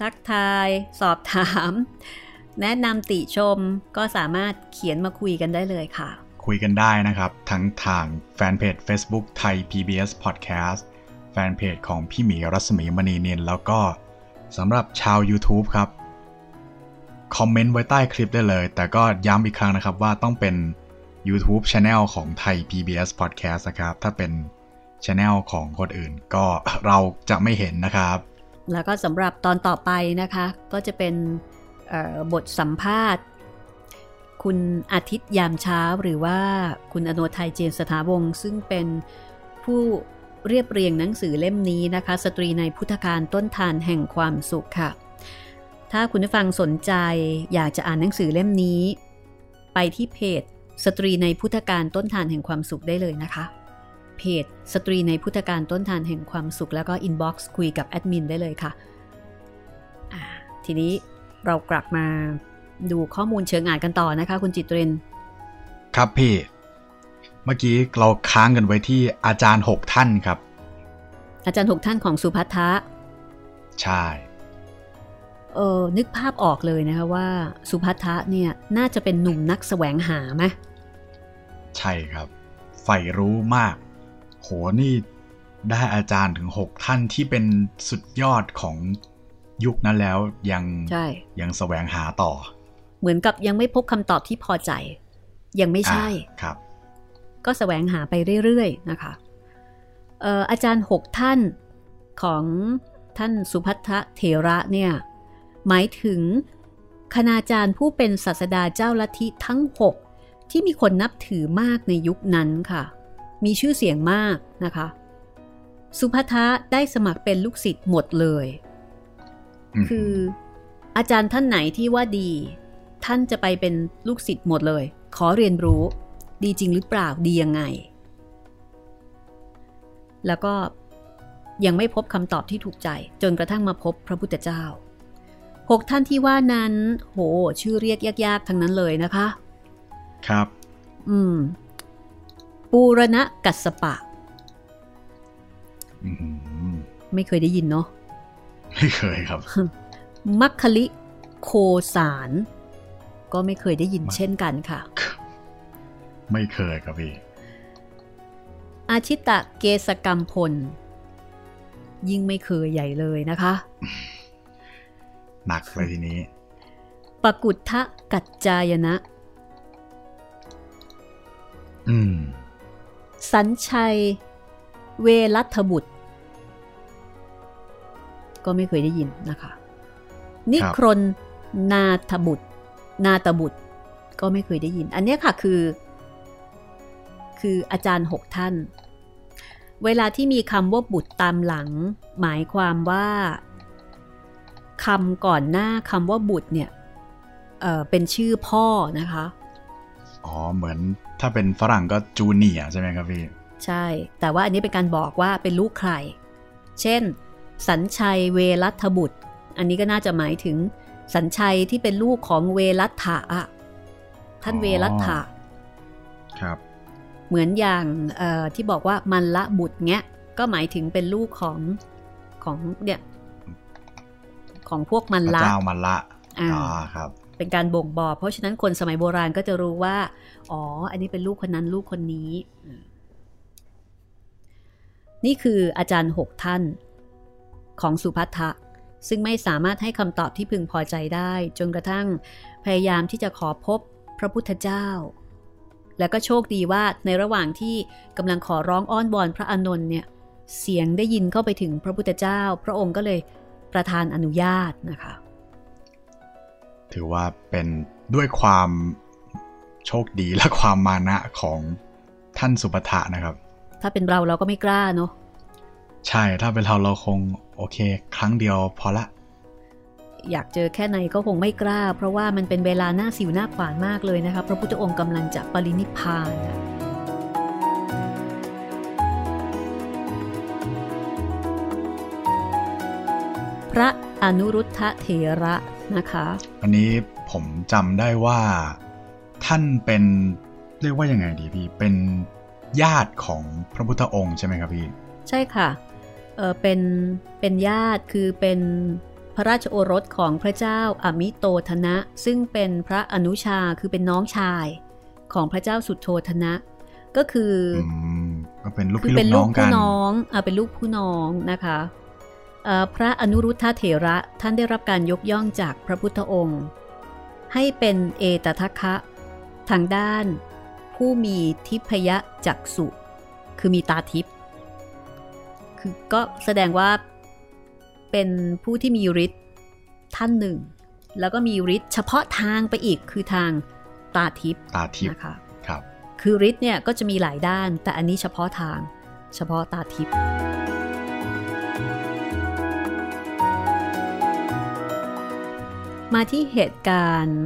ทักทาย สอบถาม แนะนำติชมก็สามารถเขียนมาคุยกันได้เลยค่ะ คุยกันได้นะครับ ทั้งทางแฟนเพจ Facebook ไทย PBS Podcast แฟนเพจของพี่หมีรัศมีมณีเนียนแล้วก็สำหรับชาว YouTube ครับ คอมเมนต์ไว้ใต้คลิปได้เลย แต่ก็ย้ำอีกครั้งนะครับว่าต้องเป็น YouTube Channel ของไทย PBS Podcast นะครับ ถ้าเป็น Channel ของคนอื่น ก็เราจะไม่เห็นนะครับ แล้วก็สำหรับตอนต่อไปนะคะ ก็จะเป็นบทสัมภาษณ์ คุณอาทิตย์ยามเช้าหรือว่าคุณอโนไทยเจนสถาวงศ์ซึ่งเป็นผู้เรียบเรียงหนังสือเล่มนี้นะคะ สตรีในพุทธกาลต้นธารแห่งความสุขค่ะ ถ้าคุณผู้ฟังสนใจอยากจะอ่านหนังสือเล่มนี้ ไปที่เพจ สตรีในพุทธกาลต้นธารแห่งความสุขได้เลยนะคะ เพจ สตรีในพุทธกาลต้นธารแห่งความสุข แล้วก็ inbox คุยกับแอดมินได้เลยค่ะทีนี้เรากลับมา ดูข้อมูลเชิงอรรถกันต่อนะคะ คุณจิตเรน ครับพี่ เมื่อกี้เราค้างกันไว้ที่อาจารย์หกท่านครับ อาจารย์หกท่านของสุภัททะใช่ เออนึกภาพออกเลยนะคะว่า สุภัททะเนี่ยน่าจะเป็นหนุ่มนักแสวงหาไหมใช่ครับ ใฝ่รู้มาก โหนี่ได้อาจารย์ถึงหกท่านที่เป็นสุดยอดของยุคนั้นแล้วยังใช่ยังแสวงหาต่อ เหมือนกับยังไม่พบคำตอบที่พอใจ ยังไม่ใช่อะครับ ก็แสวงหาไปเรื่อย ๆ นะคะเอ่ออาจารย์หกท่านของท่านสุพัทธเถระเนี่ยหมายถึงคณาจารย์ผู้เป็นศาสดาเจ้าลัทธิทั้ง 6 ที่มีคนนับถือมากในยุคนั้นค่ะ มีชื่อเสียงมากนะคะ สุภัททะได้สมัครเป็นลูกศิษย์หมดเลยอืมคืออาจารย์ท่านไหนที่ว่าดี ท่านจะไปเป็นลูกศิษย์หมดเลย ขอเรียนรู้ ดีจริงหรือเปล่าดียังไง แล้วก็ยังไม่พบคำตอบที่ถูกใจ จนกระทั่งมาพบพระพุทธเจ้าหกท่านที่ว่านั้น โห ชื่อเรียกยากๆทั้งนั้นเลยนะคะ ครับ อืม ปูรณะกัสสปะอืมไม่เคยได้ยินเนาะไม่เคยครับ มัคคลิโคสาร ก็ไม่เคยได้ยินเช่นกันค่ะ ไม่เคยครับพี่ อาชิตะเกสกรรมพล ยิ่งไม่เคยใหญ่เลยนะคะ หนักเลยทีนี้ ปกุฏทะกัจจายนะ อืม สัญชัย เวรัตบุตร ก็ไม่เคยได้ยินนะคะ นิครนนาทบุตร นาตบุตร ก็ไม่เคยได้ยิน อันเนี้ยค่ะคือ คืออาจารย์หกท่าน เวลาที่มีคำว่าบุตรตามหลัง หมายความว่าคำก่อนหน้าคำว่าบุตรเนี่ยเอ่อเป็นชื่อพ่อนะคะ อ๋อ เหมือนถ้าเป็นฝรั่งก็จูเนียร์ใช่ไหมครับพี่ ใช่ แต่ว่าอันนี้เป็นการบอกว่าเป็นลูกใคร เช่น สัญชัยเวรัตบุตร อันนี้ก็น่าจะหมายถึง สัญชัยที่เป็นลูกของเวรัตถะอะท่านอ๋อเวรัตถะครับ เหมือนอย่างเอ่อที่บอกว่ามันละบุตรเงี้ย ก็หมายถึงเป็นลูกของของเนี่ยของพวกมันพระละเจ้ามันละอ่าอ๋อครับ เป็นการบ่งบอก เพราะฉะนั้นคนสมัยโบราณก็จะรู้ว่า อ๋อ อันนี้เป็นลูกคนนั้นลูกคนนี้อืมนี่คืออาจารย์หกท่านของสุพัทธะ ซึ่งไม่สามารถให้คำตอบที่พึงพอใจได้ จนกระทั่งพยายามที่จะขอพบพระพุทธเจ้า แล้วก็โชคดีว่าในระหว่างที่กำลังขอร้องอ้อนวอนพระอานนท์เนี่ยเสียงได้ยินเข้าไปถึงพระพุทธเจ้า พระองค์ก็เลยประทานอนุญาตนะคะ ถือว่าเป็นด้วยความโชคดีและความมานะของท่านสุปทะนะครับ ถ้าเป็นเราเราก็ไม่กล้าเนาะ ใช่ถ้าเป็นเราเราคงโอเค ครั้งเดียวพอละ อยากเจอแค่ไหนก็คงไม่กล้า เพราะว่ามันเป็นเวลาหน้าสิวหน้าขวานมากเลยนะคะพระพุทธองค์กำลังจะปรินิพพานนะพระอนุรุทธเถระนะคะ อันนี้ผมจำได้ว่าท่านเป็นเรียกว่ายังไงดีพี่ เป็นญาติของพระพุทธองค์ใช่ไหมครับพี่ ใช่ค่ะ เออเป็นเป็นญาติคือเป็นพระราชโอรสของพระเจ้าอมิโตธนะ ซึ่งเป็นพระอนุชาคือเป็นน้องชายของพระเจ้าสุโธธนะ ก็คืออืมก็เป็นลูกคือพี่เป็นลูลูกกน้องกัผู้นน้องอ่าเป็นลูกผู้น้องนะคะเอ่อพระอนุรุทธเถระท่านได้รับการยกย่องจากพระพุทธองค์ ให้เป็นเอตทัคคะทางด้าน ผู้มีทิพยจักษุคือมีตาทิพย์ คือก็แสดงว่าเป็นผู้ที่มีฤทธิ์ท่านหนึ่ง แล้วก็มีฤทธิ์เฉพาะทางไปอีกคือทางตาทิพย์ตาทิพย์นะคะครับคือฤทธิ์เนี่ยก็จะมีหลายด้าน แต่อันนี้เฉพาะทางเฉพาะตาทิพย์มาที่เหตุการณ์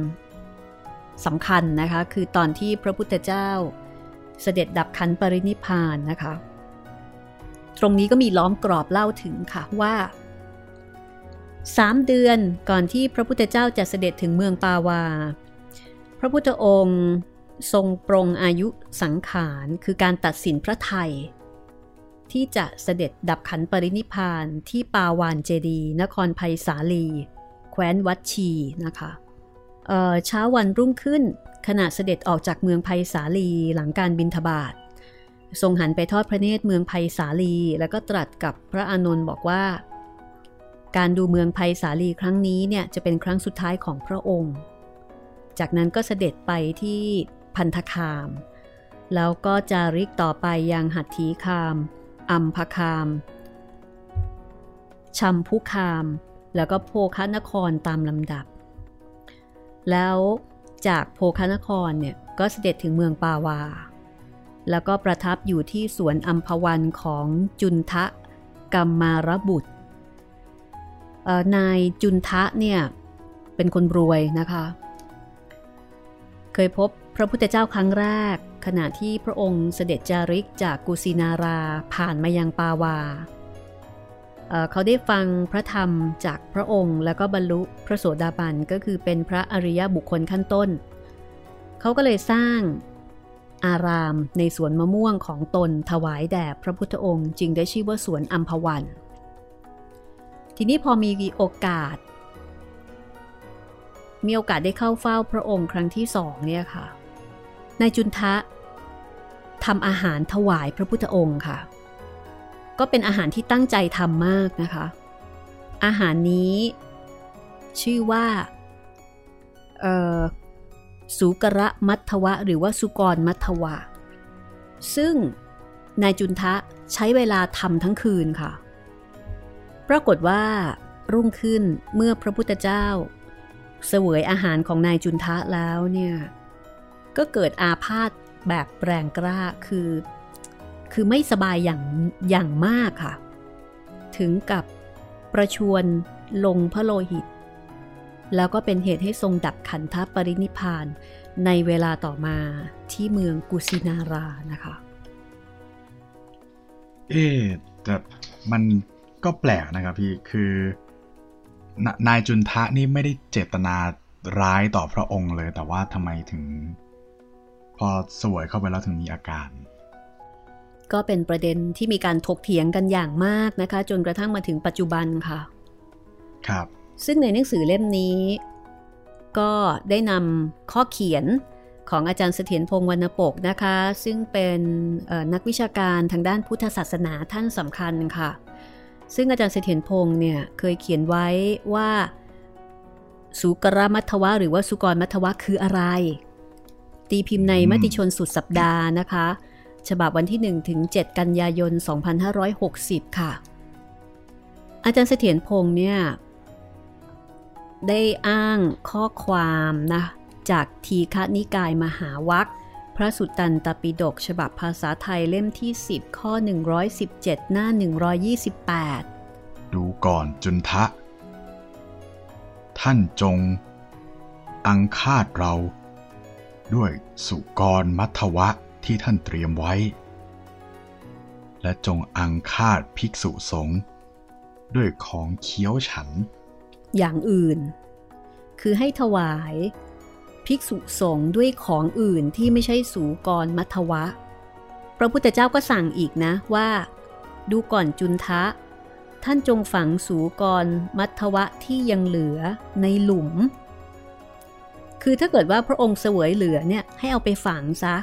สำคัญนะคะ คือตอนที่พระพุทธเจ้าเสด็จดับขันปรินิพพานนะคะ ตรงนี้ก็มีล้อมกรอบเล่าถึงค่ะว่าสามเดือนก่อนที่พระพุทธเจ้าจะเสด็จถึงเมืองปาวา พระพุทธองค์ทรงปรงอายุสังขารคือการตัดสินพระไทย ที่จะเสด็จดับขันปรินิพานที่ปาวานเจดี นครไผ่สาลี แคว้นวัดชีนะคะเช้าวันรุ่งขึ้นขณะเสด็จออกจากเมืองไผ่สาลีหลังการบินทบาท ทรงหันไปทอดพระเนตรเมืองไผ่สาลี แล้วก็ตรัสกับพระอานนท์บอกว่า การดูเมืองไผ่สาลีครั้งนี้เนี่ยจะเป็นครั้งสุดท้ายของพระองค์ จากนั้นก็เสด็จไปที่พันธคาม แล้วก็จาริกต่อไปยังหัตถีคามอัมพคามชัมพุคาม แล้วก็โพคานครตามลำดับ แล้วจากโพคานครเนี่ยก็เสด็จถึงเมืองปาวา แล้วก็ประทับอยู่ที่สวนอัมพวันของจุนทะกัมมารบุตรนายจุนทะเนี่ยเป็นคนรวยนะคะ เคยพบพระพุทธเจ้าครั้งแรก ขณะที่พระองค์เสด็จจาริกจากกุสินาราผ่านมายังปาวาเเขาได้ฟังพระธรรมจากพระองค์ แล้วก็บรรลุพระโสดาบันก็คือเป็นพระอริยบุคคลขั้นต้น เขาก็เลยสร้าง อารามในสวนมะม่วงของตนถวายแด่พระพุทธองค์จึงได้ชื่อว่าสวนอัมพวัน ทีนี้พอมีโอกาส มีโอกาสได้เข้าเฝ้าพระองค์ครั้งที่สองเนี่ยค่ะนายจุนทะทำอาหารถวายพระพุทธองค์ค่ะ ก็เป็นอาหารที่ตั้งใจทำมากนะคะ อาหารนี้ชื่อว่า สุกระมัทวะ หรือว่าสุกรมัทวะ ซึ่งนายจุนทะใช้เวลาทำทั้งคืนค่ะ ปรากฏว่า รุ่งขึ้นเมื่อพระพุทธเจ้า เสวยอาหารของนายจุนทะแล้วเนี่ย ก็เกิดอาพาธแบบแรงกล้าคือ คือไม่สบายอย่างอย่างมากค่ะ ถึงกับประชวนลงพระโลหิต แล้วก็เป็นเหตุให้ทรงดับขันธปรินิพานในเวลาต่อมาที่เมืองกุสินารานะคะ เอ๊แต่มันก็แปลกนะครับพี่คือนายจุนทะนี่ไม่ได้เจตนาร้ายต่อพระองค์เลย แต่ว่าทำไมถึง พอสวยเข้าไปแล้วถึงมีอาการ ก็เป็นประเด็นที่มีการถกเถียงกันอย่างมากนะคะ จนกระทั่งมาถึงปัจจุบันค่ะ ครับ ซึ่งในหนังสือเล่มนี้ ก็ได้นำข้อเขียนของอาจารย์เสถียรพงศ์วรรณปกนะคะ ซึ่งเป็นนักวิชาการทางด้านพุทธศาสนาท่านสำคัญค่ะ ซึ่งอาจารย์เสถียรพงศ์เนี่ยเคยเขียนไว้ว่า สุกรมัทวะ หรือว่าสุกรมัทวะคืออะไร ตีพิมพ์ในมติชนสุดสัปดาห์นะคะ ฉบับวันที่1ถึง7กันยายน 2560 ค่ะ อาจารย์เสถียรพงษ์เนี่ย ได้อ้างข้อความนะจากทีฆนิกายมหาวัคพระสุตตันตปิฎกฉบับภาษาไทยเล่มที่ 10 ข้อ 117 หน้า 128 ดูก่อนจุนทะ ท่านจง อังคาดเรา ด้วยสุกรมัทวะที่ท่านเตรียมไว้ และจงอังคาดภิกษุสงฆ์ด้วยของเคี้ยวฉัน อย่างอื่น คือให้ถวาย ภิกษุสงฆ์ด้วยของอื่นที่ไม่ใช่สูกรมัทวะ พระพุทธเจ้าก็สั่งอีกนะว่า ดูก่อนจุนทะ ท่านจงฝังสูกรมัทวะที่ยังเหลือในหลุม คือถ้าเกิดว่าพระองค์เสวยเหลือเนี่ยให้เอาไปฝังซะ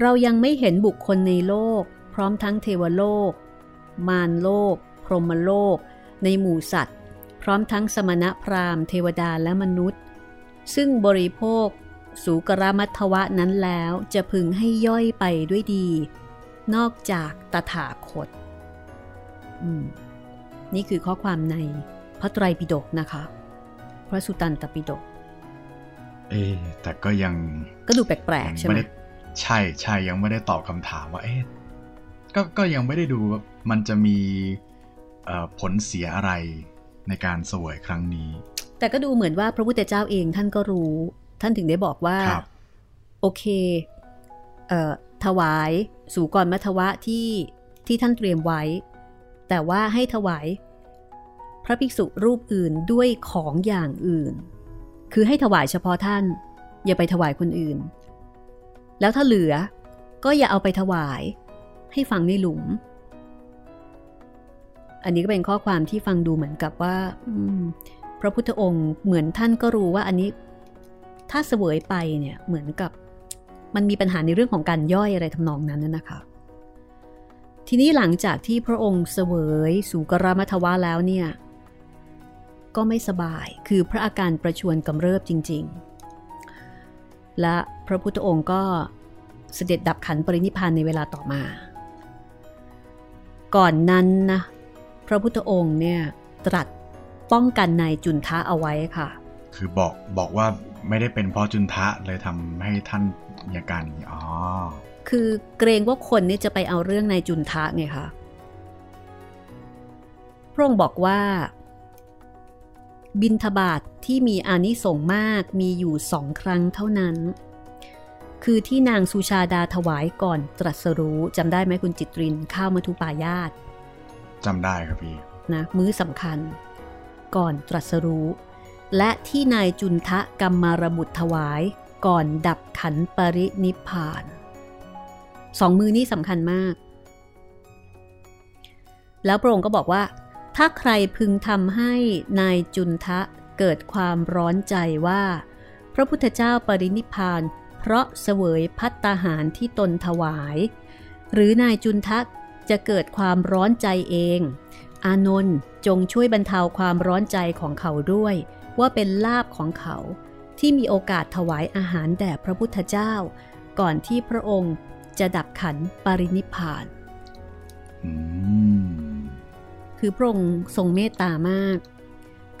เรายังไม่เห็นบุคคลในโลก พร้อมทั้งเทวโลก มารโลก พรหมโลก ในหมู่สัตว์ พร้อมทั้งสมณะพราหมณ์เทวดาและมนุษย์ ซึ่งบริโภค สูกรมัทวะนั้นแล้วจะพึงให้ย่อยไปด้วยดี นอกจากตถาคต นี่คือข้อความในพระไตรปิฎกนะคะ พระสุตันตปิฎกเอ๊แต่ก็ยังก็ดูแปลกๆใช่ไหมใช่ใช่ยังไม่ได้ตอบคำถามว่าเอ๊ก็ก็ยังไม่ได้ดูว่ามันจะมี ผลเสียอะไรในการสวยครั้งนี้ แต่ก็ดูเหมือนว่าพระพุทธเจ้าเองท่านก็รู้ ท่านถึงได้บอกว่า โอเคเอ่อถวายสู่กรมัทวะที่ที่ท่านเตรียมไว้ แต่ว่าให้ถวาย พระภิกษุรูปอื่นด้วยของอย่างอื่น คือให้ถวายเฉพาะท่าน อย่าไปถวายคนอื่น แล้วถ้าเหลือก็อย่าเอาไปถวาย ให้ฝังในหลุม อันนี้ก็เป็นข้อความที่ฟังดูเหมือนกับว่าพระพุทธองค์เหมือนท่านก็รู้ว่าอันนี้ ถ้าเสวยไปเนี่ยเหมือนกับมันมีปัญหาในเรื่องของการย่อยอะไรทำนองนั้นนะคะ ทีนี้หลังจากที่พระองค์เสวยสุกรมัทวะแล้วเนี่ย ก็ไม่สบายคือพระอาการประชวนกำเริบจริง ๆ และพระพุทธองค์ก็เสด็จดับขันปรินิพานในเวลาต่อมา ก่อนนั้นนะ ระพุทธองค์เนี่ยตรัสป้องกันนายจุนทะเอาไว้ค่ะ คือบอกบอกว่าไม่ได้เป็นเพราะจุนทะเลยทำให้ท่านมีอาการนี้อ๋อ คือเกรงว่าคนนี่จะไปเอาเรื่องนายจุนทะไงคะพระองค์บอกว่า บินทบาทที่มีอานิสงส์มากมีอยู่สองครั้งเท่านั้น คือที่นางสุชาดาถวายก่อนตรัสรู้จำได้ไหมคุณจิตรินข้าวมัทุปายาต จำได้ครับพี่นะมื้อสำคัญ ก่อนตรัสรู้ และที่นายจุนทะกรรมารบุตรถวายก่อนดับขันปรินิพานสองมือนี้สำคัญมาก แล้วพระองค์ก็บอกว่า ถ้าใครพึงทำให้นายจุนทะเกิดความร้อนใจว่า พระพุทธเจ้าปรินิพาน เพราะเสวยพัตตาหารที่ตนถวาย หรือนายจุนทะ จะเกิดความร้อนใจเอง อานนท์จงช่วยบรรเทาความร้อนใจของเขาด้วย ว่าเป็นลาบของเขาที่มีโอกาสถวายอาหารแด่พระพุทธเจ้า ก่อนที่พระองค์จะดับขันปรินิพาน คือพระองค์ทรงเมตตามาก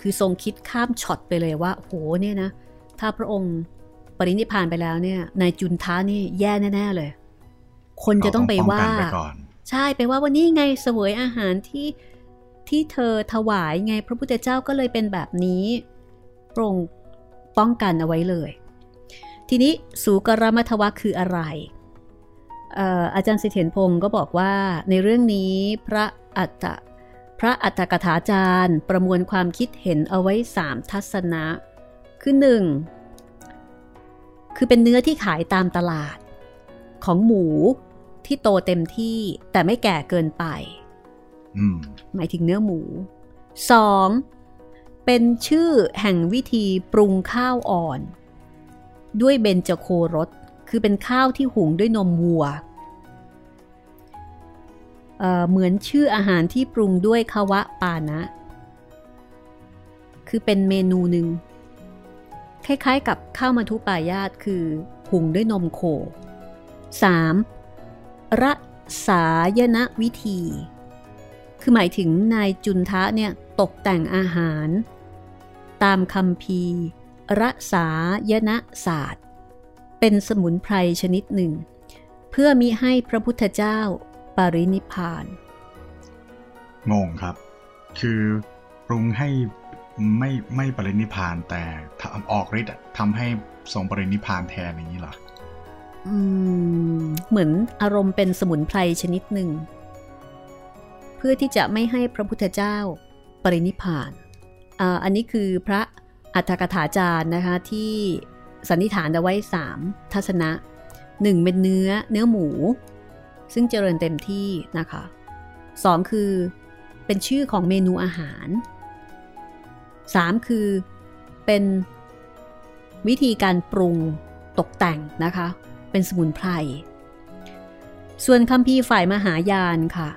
คือทรงคิดข้ามช็อตไปเลยว่า โหเนี่ยนะ ถ้าพระองค์ปรินิพานไปแล้วเนี่ย นายจุนท้านี่แย่แน่ ๆ เลย คนจะต้องไปว่า ใช่ไปว่าวันนี้ไงเสวยอาหารที่ที่เธอถวายไงพระพุทธเจ้าก็เลยเป็นแบบนี้พระองป้องกันเอาไว้เลย ทีนี้สูกรมัทวะคืออะไรอาจารย์สิเถียนพงศ์ก็บอกว่าในเรื่องนี้พระอัตพระอัตถกถาจารย์ประมวลความคิดเห็นเอาไว้สามทัศนะ คือหนึ่งคือเป็นเนื้อที่ขายตามตลาด ของหมู ที่โตเต็มที่แต่ไม่แก่เกินไปหมายถึงเนื้อหมูสองเป็นชื่อแห่งวิธีปรุงข้าวอ่อน ด้วยเบญจโครส คือเป็นข้าวที่หุงด้วยนมวัวเเหมือนชื่ออาหารที่ปรุงด้วยคาวะปานะ คือเป็นเมนูหนึ่ง คล้ายๆกับข้าวมัทุปายาตคือ หุงด้วยนมโค 3. รัสายณวิธี คือหมายถึงนายจุนทะเนี่ยตกแต่งอาหาร ตามคำพีรสายณศาสตร์ เป็นสมุนไพรชนิดหนึ่ง เพื่อมิให้พระพุทธเจ้าปรินิพาน งงครับ คือปรุงให้ไม่ไม่ปรินิพานแต่ออกฤทธิ์ทำให้ทรงปรินิพานแทนอย่างนี้หรออืม เหมือนอารมณ์เป็นสมุนไพรชนิดหนึ่ง เพื่อที่จะไม่ให้พระพุทธเจ้าปรินิพานอันนี้คือพระอัฏฐกถาจารย์นะคะที่สันนิษฐานเอาไว้สามทัศนะหนึ่งเป็นเนื้อเนื้อหมู ซึ่งเจริญเต็มที่นะคะสองคือเป็นชื่อของเมนูอาหารสามคือเป็นวิธีการปรุงตกแต่งนะคะ เป็นสมุนไพร ส่วนคำพีฝ่ายมหายานค่ะ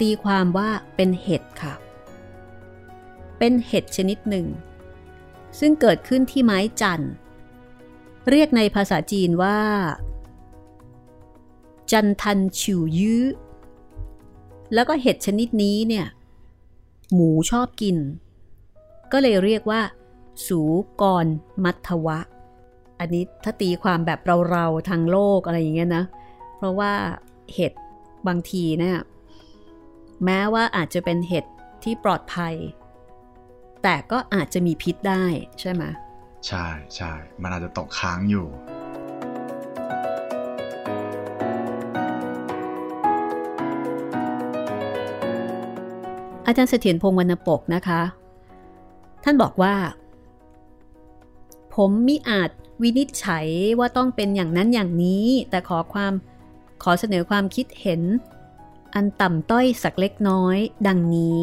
ตีความว่าเป็นเห็ดค่ะ เป็นเห็ดชนิดหนึ่ง ซึ่งเกิดขึ้นที่ไม้จันเรียกในภาษาจีนว่า จันทันชิวยื้อ แล้วก็เห็ดชนิดนี้เนี่ย หมูชอบกิน ก็เลยเรียกว่า สูกรมัทวะ อันนี้ถ้าตีความแบบเราๆทางโลกอะไรอย่างเงี้ยนะ เพราะว่าเห็ดบางทีเนี่ยแม้ว่าอาจจะเป็นเห็ดที่ปลอดภัย แต่ก็อาจจะมีพิษได้ใช่ไหมใช่ใช่มันอาจจะตกค้างอยู่ อาจารย์เสถียรพงศ์วรรณปกนะคะ ท่านบอกว่า ผมมิอาจ วินิจฉัยว่าต้องเป็นอย่างนั้นอย่างนี้ แต่ขอความขอเสนอความคิดเห็น อันต่ำต้อยสักเล็กน้อย ดังนี้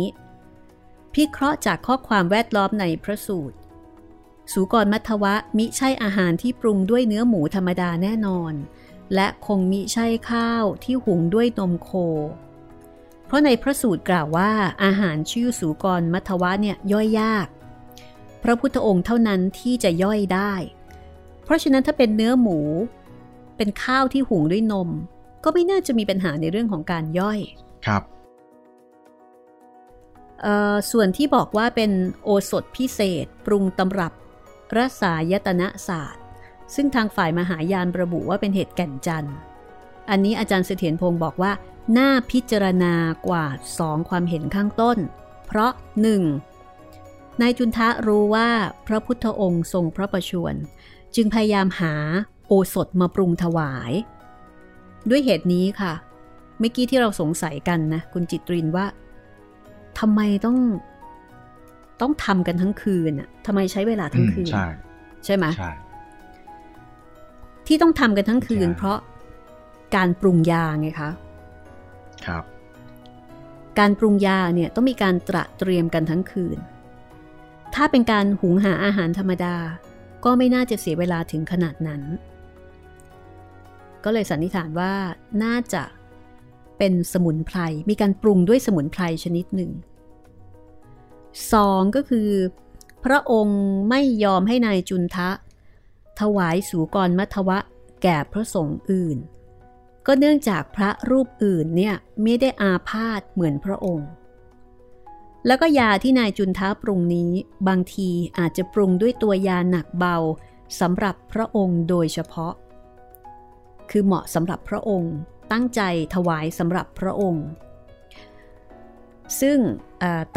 พิเคราะห์จากข้อความแวดล้อมในพระสูตร สูกรมัทวะมิใช่อาหารที่ปรุงด้วยเนื้อหมูธรรมดาแน่นอน และคงมิใช่ข้าวที่หุงด้วยนมโค เพราะในพระสูตรกล่าวว่าอาหารชื่อสูกรมัทวะเนี่ยย่อยยาก พระพุทธองค์เท่านั้นที่จะย่อยได้ เพราะฉะนั้นถ้าเป็นเนื้อหมู เป็นข้าวที่หุงด้วยนม ก็ไม่น่าจะมีปัญหาในเรื่องของการย่อยครับส่วนที่บอกว่าเป็นโอสถพิเศษ ปรุงตำรับรสายตนะศาสตร์ ซึ่งทางฝ่ายมหายานระบุว่าเป็นเหตุแก่นจันทร์ อันนี้อาจารย์เสถียรพงศ์บอกว่า น่าพิจารณากว่าสองความเห็นข้างต้น เพราะ 1. นายจุนทะรู้ว่าพระพุทธองค์ทรงพระประชวร จึงพยายามหาโอสถมาปรุงถวาย ด้วยเหตุนี้ค่ะ เมื่อกี้ที่เราสงสัยกันนะ คุณจิตรินว่าทำไมต้อง ต้องทำกันทั้งคืนอะทำไมใช้เวลาทั้งคืน ใช่ใช่ไหมใช่ที่ต้องทำกันทั้งคืน เพราะการปรุงยาไงคะ ครับ การปรุงยาเนี่ยต้องมีการตระเตรียมกันทั้งคืน ถ้าเป็นการหุงหาอาหารธรรมดา ก็ไม่น่าจะเสียเวลาถึงขนาดนั้น ก็เลยสันนิษฐานว่าน่าจะเป็นสมุนไพร มีการปรุงด้วยสมุนไพรชนิดหนึ่งสองก็คือ พระองค์ไม่ยอมให้ในายจุนทะ ถวายสูกรมัทวะแก่พระสงฆ์อื่น ก็เนื่องจากพระรูปอื่นเนี่ยไม่ได้อาพาธเหมือนพระองค์ แล้วก็ยาที่นายจุนทะปรุงนี้ บางทีอาจจะปรุงด้วยตัวยาหนักเบาสำหรับพระองค์โดยเฉพาะ คือเหมาะสำหรับพระองค์ตั้งใจถวายสำหรับพระองค์ ซึ่ง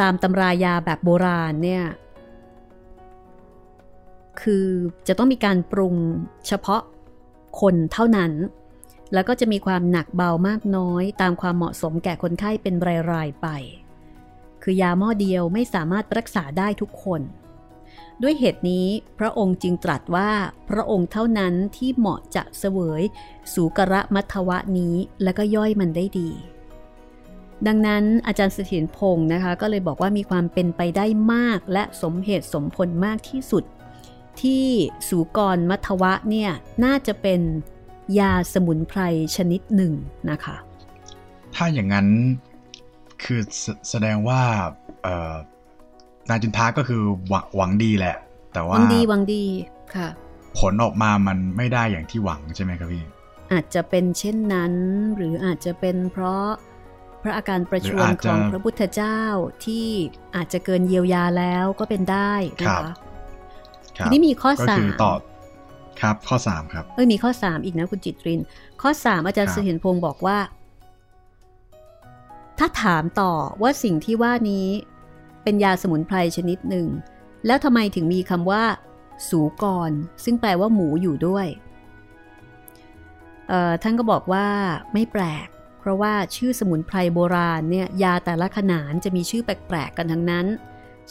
ตามตำรายาแบบโบราณเนี่ยคือจะต้องมีการปรุงเฉพาะคนเท่านั้น แล้วก็จะมีความหนักเบามากน้อย ตามความเหมาะสมแก่คนไข้เป็นรายๆไป คือยาหม้อเดียวไม่สามารถรักษาได้ทุกคน ด้วยเหตุนี้พระองค์จึงตรัสว่าพระองค์เท่านั้นที่เหมาะจะเสวย สูกระมัทวะนี้และก็ย่อยมันได้ดี ดังนั้นอาจารย์เสถียรพงศ์นะคะ ก็เลยบอกว่ามีความเป็นไปได้มากและสมเหตุสมผลมากที่สุด ที่สูกรมัทวะเนี่ยน่าจะเป็นยาสมุนไพรชนิดหนึ่งนะคะ ถ้าอย่างนั้น คือแสแสดงว่าเออนาจินทาก็คือหวังหวังดีแหละ แต่ว่าหวังดีหวังดีค่ะ ผลออกมามันไม่ได้อย่างที่หวังใช่ไหมครับพี่ อาจจะเป็นเช่นนั้น หรืออาจจะเป็นเพราะพระอาการประชวรของพระพุทธเจ้าที่อาจจะเกินเยียวยาแล้วก็เป็นได้นะคะทีนี้มีข้อสามตอบครับข้อสามครับเออมีข้อสามอีกนะคุณจิตริน ข้อสามอาจารย์เสถียรพงศ์บอกว่า ถ้าถามต่อว่าสิ่งที่ว่านี้เป็นยาสมุนไพรชนิดหนึ่ง แล้วทำไมถึงมีคำว่า สูกร ซึ่งแปลว่าหมูอยู่ด้วยท่านก็บอกว่าไม่แปลกราะว่าชื่อสมุนไพรโบราณเนี่ยยาแต่ละขนานจะมีชื่อแปลกๆกันทั้งนั้น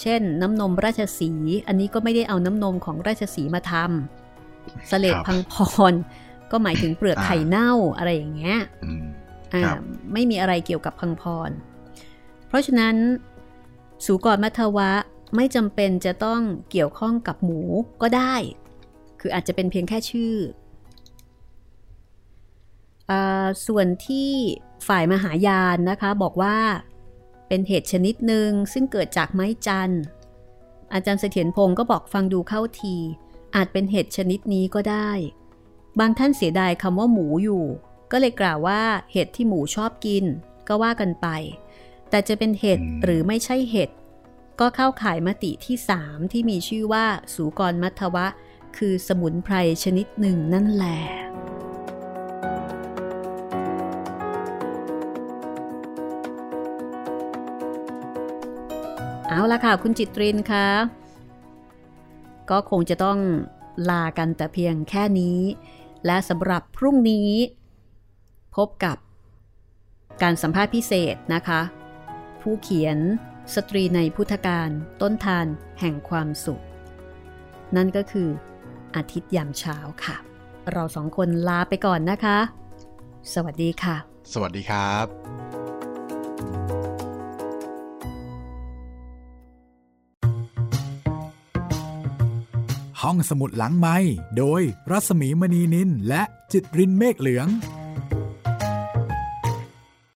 เช่น น้ำนมราชสี อันนี้ก็ไม่ได้เอาน้ำนมของราชสีมาทำสเลดพังพร ก็หมายถึงเปลือกไข่เน่าอะไรอย่างเงี้ย ไม่มีอะไรเกี่ยวกับพังพร เพราะฉะนั้นสูกรมัทวะไม่จำเป็นจะต้องเกี่ยวข้องกับหมูก็ได้ คืออาจจะเป็นเพียงแค่ชื่อส่วนที่ฝ่ายมหายานนะคะบอกว่าเป็นเห็ดชนิดหนึ่งซึ่งเกิดจากไม้จันอาจารย์เสถียรพงศ์ก็บอกฟังดูเข้าที อาจเป็นเห็ดชนิดนี้ก็ได้ บางท่านเสียดายคำว่าหมูอยู่ ก็เลยกล่าวว่าเห็ดที่หมูชอบกิน ก็ว่ากันไป แต่จะเป็นเห็ดหรือไม่ใช่เห็ด ก็เข้าข่ายมติที่สามที่มีชื่อว่า สูกรมัทวะ คือสมุนไพรชนิดหนึ่งนั่นแหละเอาละค่ะ คุณจิตรินคะก็คงจะต้องลากันแต่เพียงแค่นี้ และสำหรับพรุ่งนี้ พบกับ การสัมภาษณ์พิเศษนะคะ ผู้เขียนสตรีในพุทธการต้นทานแห่งความสุข นั่นก็คืออาทิตย์ยามเช้าค่ะ เราสองคนลาไปก่อนนะคะ สวัสดีค่ะ สวัสดีครับห้องสมุดหลังไม้โดยรัสมีมณีนินและจิตรินเมฆเหลือง